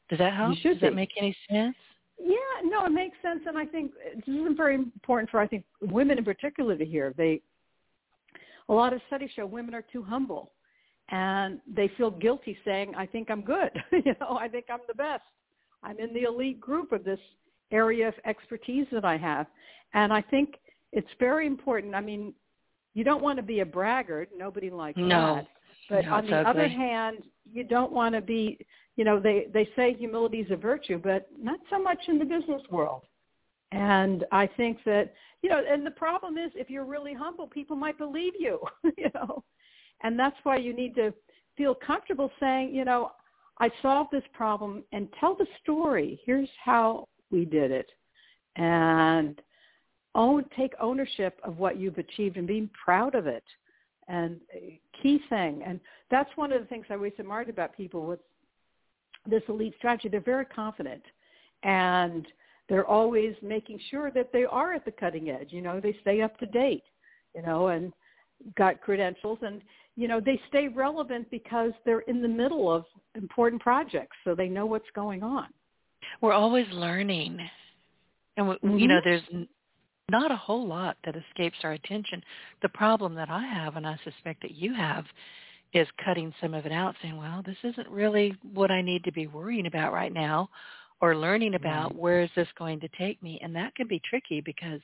Does that help? Does that be. make any sense? Yeah, no, it makes sense, and I think this is very important for I think women in particular to hear. They, a lot of studies show women are too humble, and they feel guilty saying, "I think I'm good," <laughs> you know, "I think I'm the best," "I'm in the elite group of this area of expertise that I have," and I think it's very important. I mean, you don't want to be a braggart; nobody likes No. that. But No, on the other hand, you don't want to be, you know, they they say humility is a virtue, but not so much in the business world. And I think that, you know, and the problem is if you're really humble, people might believe you, <laughs> you know. And that's why you need to feel comfortable saying, you know, I solved this problem and tell the story. Here's how we did it. And own take ownership of what you've achieved and being proud of it and key thing. And that's one of the things I always admired about people with this elite strategy. They're very confident and they're always making sure that they are at the cutting edge. You know, they stay up to date, you know, and got credentials and, you know, they stay relevant because they're in the middle of important projects. So they know what's going on. We're always learning. And, we, you Mhm. know, there's not a whole lot that escapes our attention. The problem that I have, and I suspect that you have, is cutting some of it out, saying, well, this isn't really what I need to be worrying about right now or learning about Right. where is this going to take me. And that can be tricky because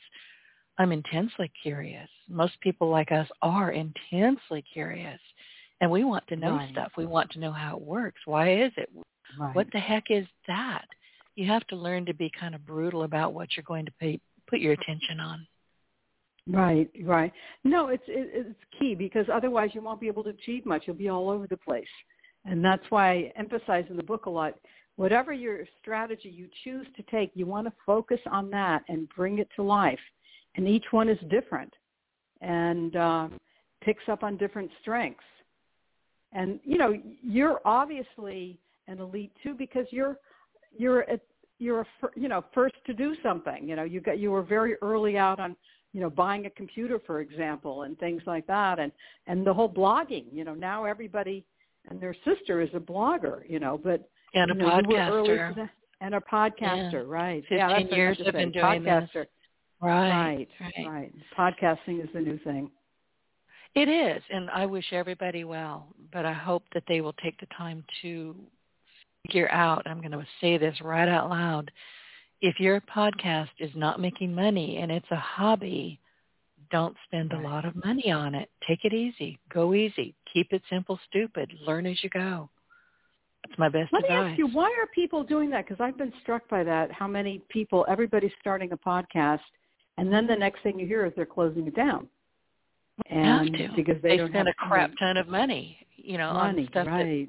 I'm intensely curious. Most people like us are intensely curious. And we want to know Right. stuff. We want to know how it works. Why is it? Right. What the heck is that? You have to learn to be kind of brutal about what you're going to pay, put your attention on. Right, right. No, it's it, it's key because otherwise you won't be able to achieve much. You'll be all over the place, and that's why I emphasize in the book a lot. Whatever your strategy you choose to take, you want to focus on that and bring it to life. And each one is different, and uh, picks up on different strengths. And you know, you're obviously an elite too because you're you're at, you're you know first to do something. You know, you got you were very early out on you know buying a computer for example and things like that and and the whole blogging you know now everybody and their sister is a blogger you know but And a you know, podcaster. that- and a podcaster right yeah that's years I've been doing this. podcaster Right, right right. right podcasting is the new thing It is, and I wish everybody well, but I hope that they will take the time to figure out, I'm going to say this right out loud, if your podcast is not making money and it's a hobby, don't spend a lot of money on it. Take it easy. Go easy. Keep it simple, stupid. Learn as you go. That's my best let me ask you why are people doing that because i've been struck by that how many people everybody's starting a podcast and then the next thing you hear is they're closing it down have and to. because they, they spent have a crap ton of money, you know, on money stuff that right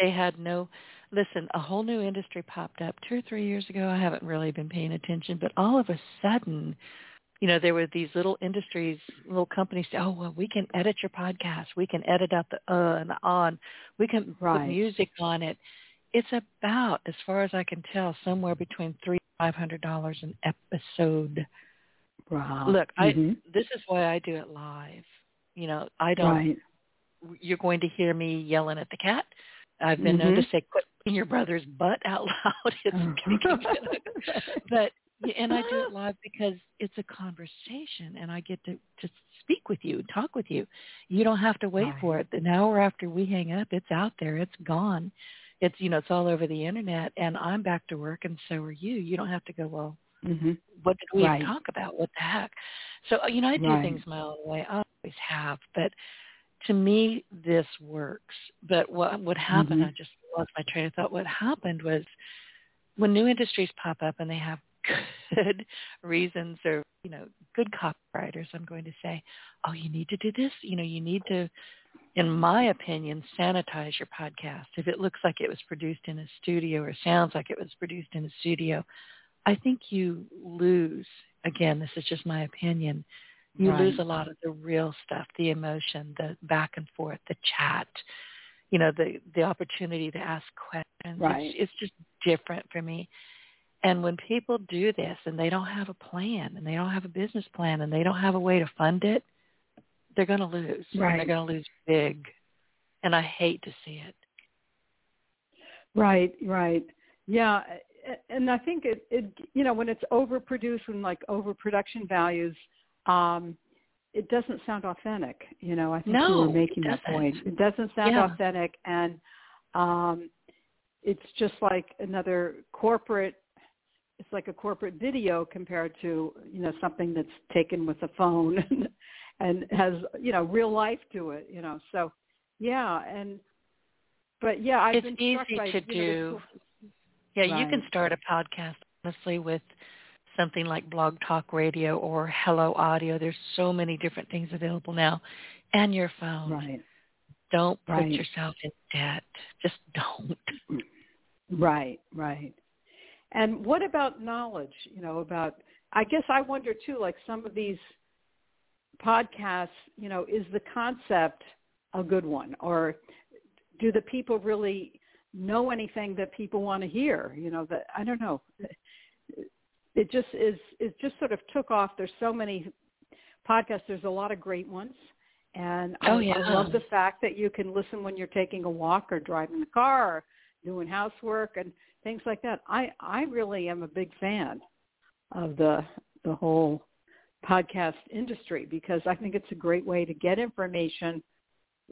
they had no listen a whole new industry popped up two or three years ago i haven't really been paying attention but all of a sudden you know there were these little industries little companies say oh well we can edit your podcast we can edit out the uh and the on we can put music on it it's about as far as i can tell somewhere between three five hundred dollars an episode Wow. look i Mhm. this is why i do it live you know i don't Right. you're going to hear me yelling at the cat. I've been known to Mhm. say, "Quit putting your brother's butt out loud." <laughs> It's Oh. <laughs> <laughs> but and I do it live because it's a conversation, and I get to to speak with you, talk with you. You don't have to wait for it. An hour after we hang up, it's out there. It's gone. It's you know it's all over the internet, and I'm back to work, and so are you. You don't have to go well Mhm. what did we Right. talk about? What the heck? So, you know, I do Right. things my own way. I always have. But to me, this works. But what what happened, Mhm. I just lost my train of thought. What happened was when new industries pop up and they have <laughs> good reasons or, you know, good copywriters, I'm going to say, oh, you need to do this. You know, you need to in my opinion, sanitize your podcast. If it looks like it was produced in a studio or sounds like it was produced in a studio, I think you lose, again, this is just my opinion, you Right. lose a lot of the real stuff, the emotion, the back and forth, the chat, you know, the the opportunity to ask questions. Right. It's, it's just different for me. And when people do this and they don't have a plan and they don't have a business plan and they don't have a way to fund it, they're going to lose. And Right. they're going to lose big. And I hate to see it. Right, right. Yeah, and I think it, it you know, when it's overproduced and like overproduction values, um, it doesn't sound authentic. You know, I think you were making that point. It doesn't sound Yeah. authentic, and um, it's just like another corporate. It's like a corporate video compared to you know something that's taken with a phone <laughs> and, and has you know real life to it. You know, so yeah, and but yeah, I've It's been easy by, to know, do. this- Yeah, you can start a podcast honestly with something like Blog Talk Radio or Hello Audio. There's so many different things available now. And your phone. Right, Don't put Right. yourself in debt. Just don't. right, right. And what about knowledge? You know, about I guess I wonder too, like some of these podcasts, you know, is the concept a good one? Or do the people really know anything that people want to hear? You know, that I don't know. It just is it just sort of took off. There's so many podcasts. There's a lot of great ones. And I, Oh, yeah. I love the fact that you can listen when you're taking a walk or driving the car or doing housework and things like that. I I really am a big fan of the the whole podcast industry because I think it's a great way to get information.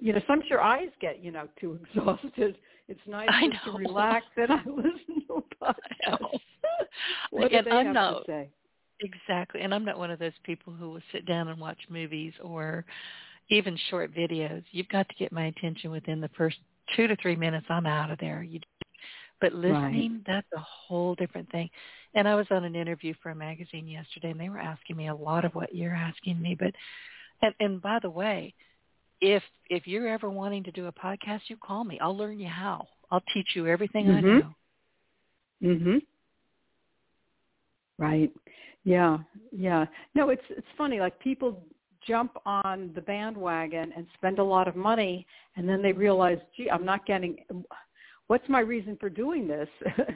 You know, sometimes your eyes get you know too <laughs> exhausted. It's nice to relax and I <laughs> listen to a podcast. Know. <laughs> what Again, do they I'm not-? Exactly. And I'm not one of those people who will sit down and watch movies or even short videos. You've got to get my attention within the first two to three minutes. I'm out of there. You, but listening, that's a whole different thing. And I was on an interview for a magazine yesterday, and they were asking me a lot of what you're asking me. But and, and by the way, if if you're ever wanting to do a podcast, you call me. I'll learn you how. I'll teach you everything I Mhm. know. Mhm. Right. Yeah. Yeah. No, it's it's funny. Like people jump on the bandwagon and spend a lot of money, and then they realize, gee, I'm not getting. What's my reason for doing this?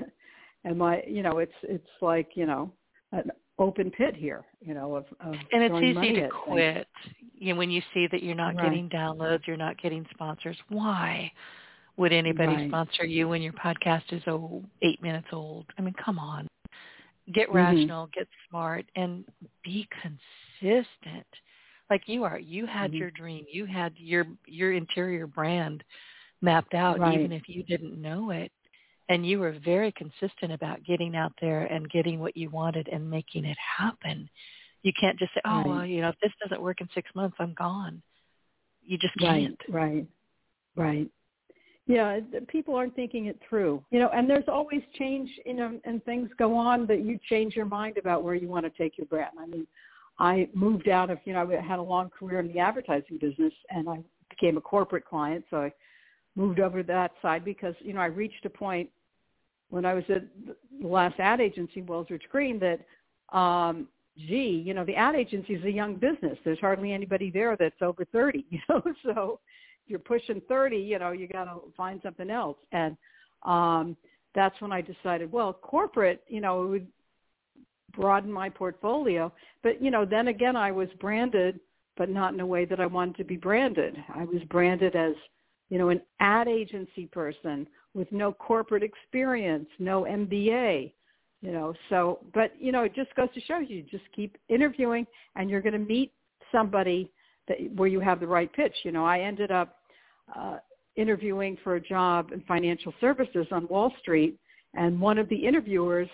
<laughs> Am I? You know, it's it's like you know an open pit here. You know, of, of And it's easy to at things. quit. You know, when you see that you're not Right. getting downloads, you're not getting sponsors. Why would anybody Right. sponsor you when your podcast is oh, eight minutes old? I mean, come on. Get Mhm. rational, get smart, and be consistent. Like you are. You had Mhm. your dream. You had your your interior brand mapped out, Right. even if you didn't know it. And you were very consistent about getting out there and getting what you wanted and making it happen. You can't just say, "Oh, Right. well, you know, if this doesn't work in six months, I'm gone." You just can't. right, right. Yeah, people aren't thinking it through. You know, and there's always change, you know, and things go on that you change your mind about where you want to take your brand. I mean, I moved out of, you know, I had a long career in the advertising business and I became a corporate client, so I moved over to that side because, you know, I reached a point when I was at the last ad agency, Wells Rich Greene, that um gee, you know, the ad agency is a young business. There's hardly anybody there that's over 30, <laughs> you know, so you're pushing 30, you know, you got to find something else. And um, that's when I decided, well, corporate, you know, it would broaden my portfolio. But, you know, then again, I was branded, but not in a way that I wanted to be branded. I was branded as, you know, an ad agency person with no corporate experience, no MBA, you know so but you know it just goes to show you just keep interviewing and you're going to meet somebody that where you have the right pitch you know i ended up uh interviewing for a job in financial services on wall street and one of the interviewers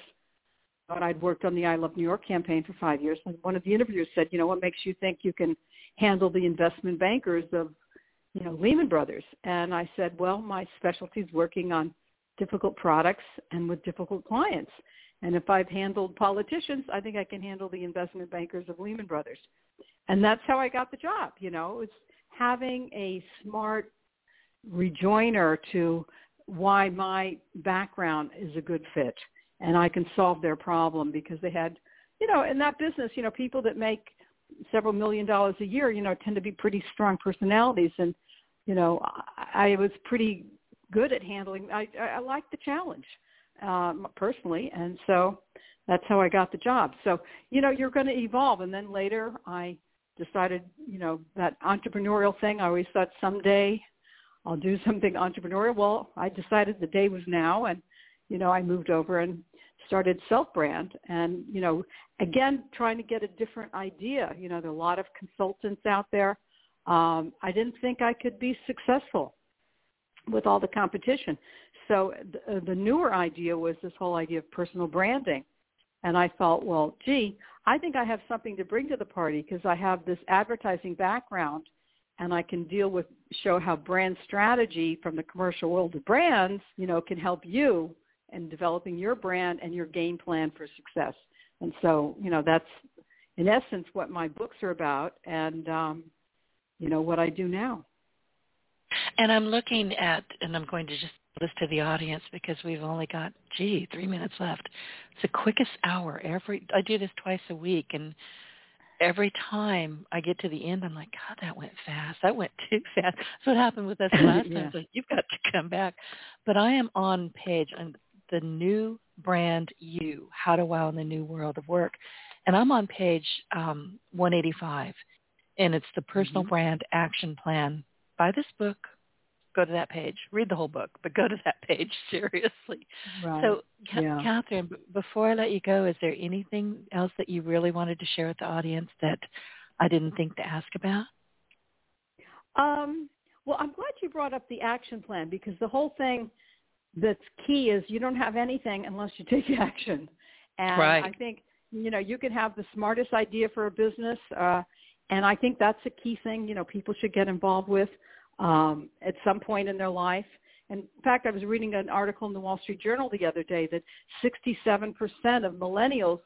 thought i'd worked on the i love new york campaign for five years and one of the interviewers said you know what makes you think you can handle the investment bankers of you know lehman brothers and i said well my specialty is working on difficult products and with difficult clients and if I've handled politicians, I think I can handle the investment bankers of Lehman Brothers. And that's how I got the job. You know, it was having a smart rejoiner to why my background is a good fit and I can solve their problem because they had, you know, in that business, you know, people that make several million dollars a year, you know, tend to be pretty strong personalities and, you know, I, I was pretty good at handling, I, I, I liked the challenge um, personally. And so that's how I got the job. So, you know, you're going to evolve. And then later I decided, you know, that entrepreneurial thing, I always thought someday I'll do something entrepreneurial. Well, I decided the day was now and, you know, I moved over and started SelfBrand and, you know, again, trying to get a different idea. You know, there are a lot of consultants out there. Um, I didn't think I could be successful with all the competition. So the, the newer idea was this whole idea of personal branding. And I thought, well, gee, I think I have something to bring to the party because I have this advertising background and I can deal with show how brand strategy from the commercial world of brands, you know, can help you in developing your brand and your game plan for success. And so, you know, that's in essence what my books are about and um, you know, what I do now. And I'm looking at and I'm going to just this to the audience because we've only got gee, three minutes left. It's the quickest hour every I do this twice a week and every time I get to the end, I'm like, God, that went fast. That went too <laughs> fast. That's what happened with us <laughs> last yeah. time. So you've got to come back. But I am on page on the new brand you, how to wow in the new world of work. And I'm on page um, 185. And it's the personal mm-hmm. brand action plan. Buy this book, go to that page. Read the whole book, but go to that page <laughs> seriously. Right. So, yeah. Catherine, before I let you go, is there anything else that you really wanted to share with the audience that I didn't think to ask about? Um, well, I'm glad you brought up the action plan because the whole thing that's key is you don't have anything unless you take <laughs> action. And right. I think you know you can have the smartest idea for a business, uh, and I think that's a key thing. You know, people should get involved with um, at some point in their life. And in fact, I was reading an article in the Wall Street Journal the other day that 67% of millennials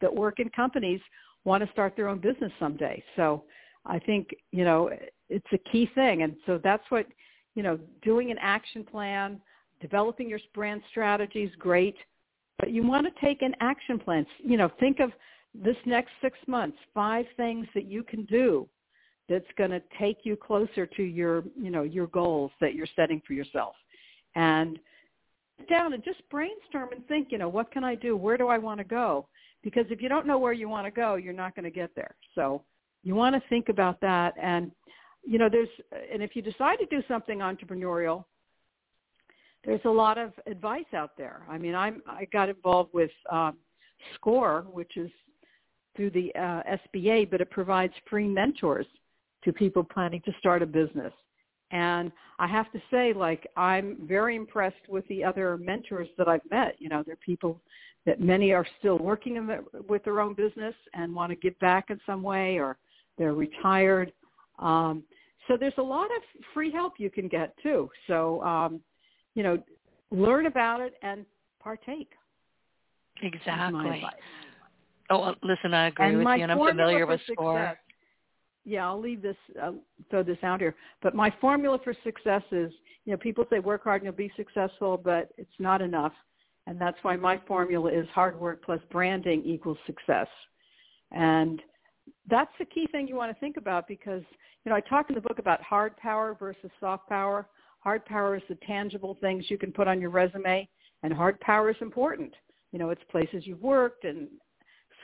that work in companies want to start their own business someday. So I think, you know, it's a key thing. And so that's what, you know, doing an action plan, developing your brand strategy is great, but you want to take an action plan. You know, think of this next six months, five things that you can do that's going to take you closer to your, you know, your goals that you're setting for yourself. And sit down and just brainstorm and think, you know, what can I do? Where do I want to go? Because if you don't know where you want to go, you're not going to get there. So you want to think about that. And, you know, there's, and if you decide to do something entrepreneurial, there's a lot of advice out there. I mean, I'm, I got involved with um, SCORE, which is through the uh, SBA, but it provides free mentors to people planning to start a business. And I have to say, like, I'm very impressed with the other mentors that I've met. You know, they're people that many are still working in the, with their own business and want to give back in some way, or they're retired. Um, so there's a lot of free help you can get too. So, um, you know, learn about it and partake. Exactly. Oh, listen, I agree and with you, and I'm familiar with SCORE yeah, I'll leave this, uh, throw this out here. But my formula for success is, you know, people say work hard and you'll be successful, but it's not enough. And that's why my formula is hard work plus branding equals success. And that's the key thing you want to think about because, you know, I talk in the book about hard power versus soft power. Hard power is the tangible things you can put on your resume, and hard power is important. You know, it's places you've worked and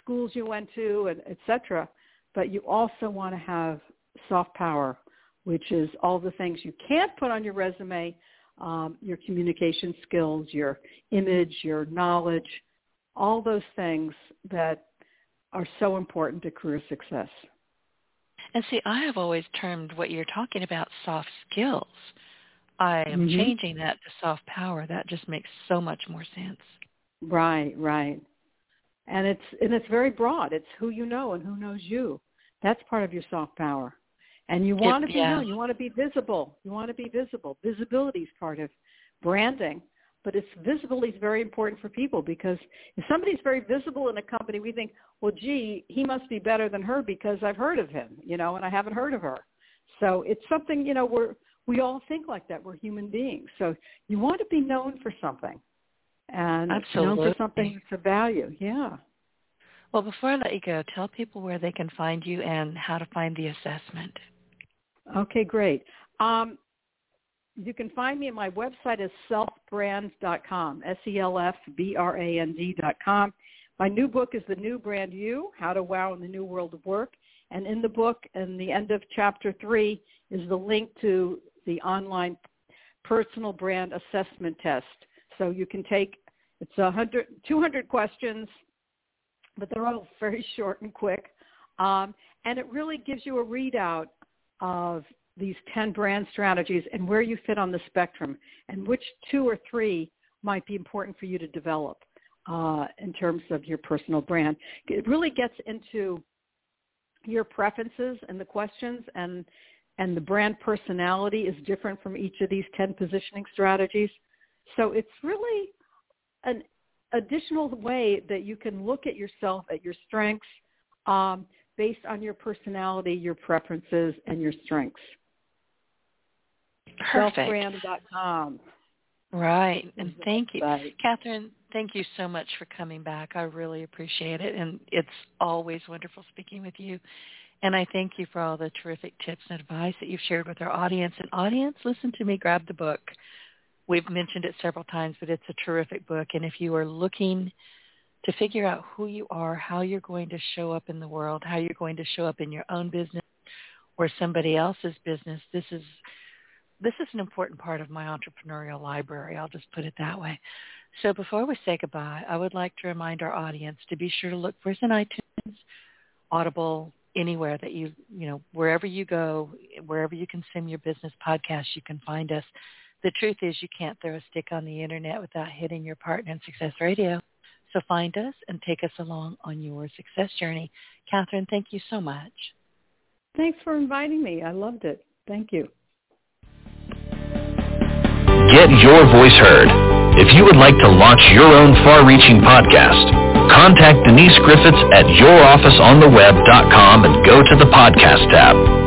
schools you went to and et cetera but you also want to have soft power, which is all the things you can't put on your resume, um, your communication skills, your image, your knowledge, all those things that are so important to career success. And see, I have always termed what you're talking about soft skills. I am mm-hmm. changing that to soft power. That just makes so much more sense. Right, right and it's and it's very broad. It's who you know and who knows you. That's part of your soft power. And you want it, to be yeah. known. You want to be visible. You want to be visible. Visibility is part of branding, but it's visibility is very important for people because if somebody's very visible in a company, we think, well, gee, he must be better than her because I've heard of him, you know, and I haven't heard of her. So it's something, you know, we're, we all think like that. We're human beings. So you want to be known for something and Absolutely. known for something that's of value. Yeah. Well, before I let you go, tell people where they can find you and how to find the assessment. Okay, great. Um, you can find me at my website is selfbrand.com, S-E-L-F-B-R-A-N-D dot com. My new book is The New Brand You, How to Wow in the New World of Work. And in the book, in the end of chapter three, is the link to the online personal brand assessment test. So you can take, it's 100, 200 questions, but they're all <laughs> very short and quick. Um, and it really gives you a readout of these 10 brand strategies and where you fit on the spectrum and which two or three might be important for you to develop uh, in terms of your personal brand. It really gets into your preferences and the questions and and the brand personality is different from each of these 10 positioning strategies. So it's really an additional way that you can look at yourself, at your strengths, um, based on your personality, your preferences, and your strengths. Perfect. Selfbrand.com. Right. And thank you. Catherine, thank you so much for coming back. I really appreciate it. And it's always wonderful speaking with you. And I thank you for all the terrific tips and advice that you've shared with our audience. And audience, listen to me, grab the book. We've mentioned it several times, but it's a terrific book. And if you are looking to figure out who you are, how you're going to show up in the world, how you're going to show up in your own business or somebody else's business, this is this is an important part of my entrepreneurial library. I'll just put it that way. So before we say goodbye, I would like to remind our audience to be sure to look for us in iTunes, Audible, anywhere that you, you know, wherever you go, wherever you consume your business podcast, you can find us. The truth is you can't throw a stick on the internet without hitting your partner in Success Radio. So find us and take us along on your success journey. Catherine, thank you so much. Thanks for inviting me. I loved it. Thank you. Get your voice heard. If you would like to launch your own far-reaching podcast, contact Denise Griffitts at yourofficeontheweb.com and go to the podcast tab.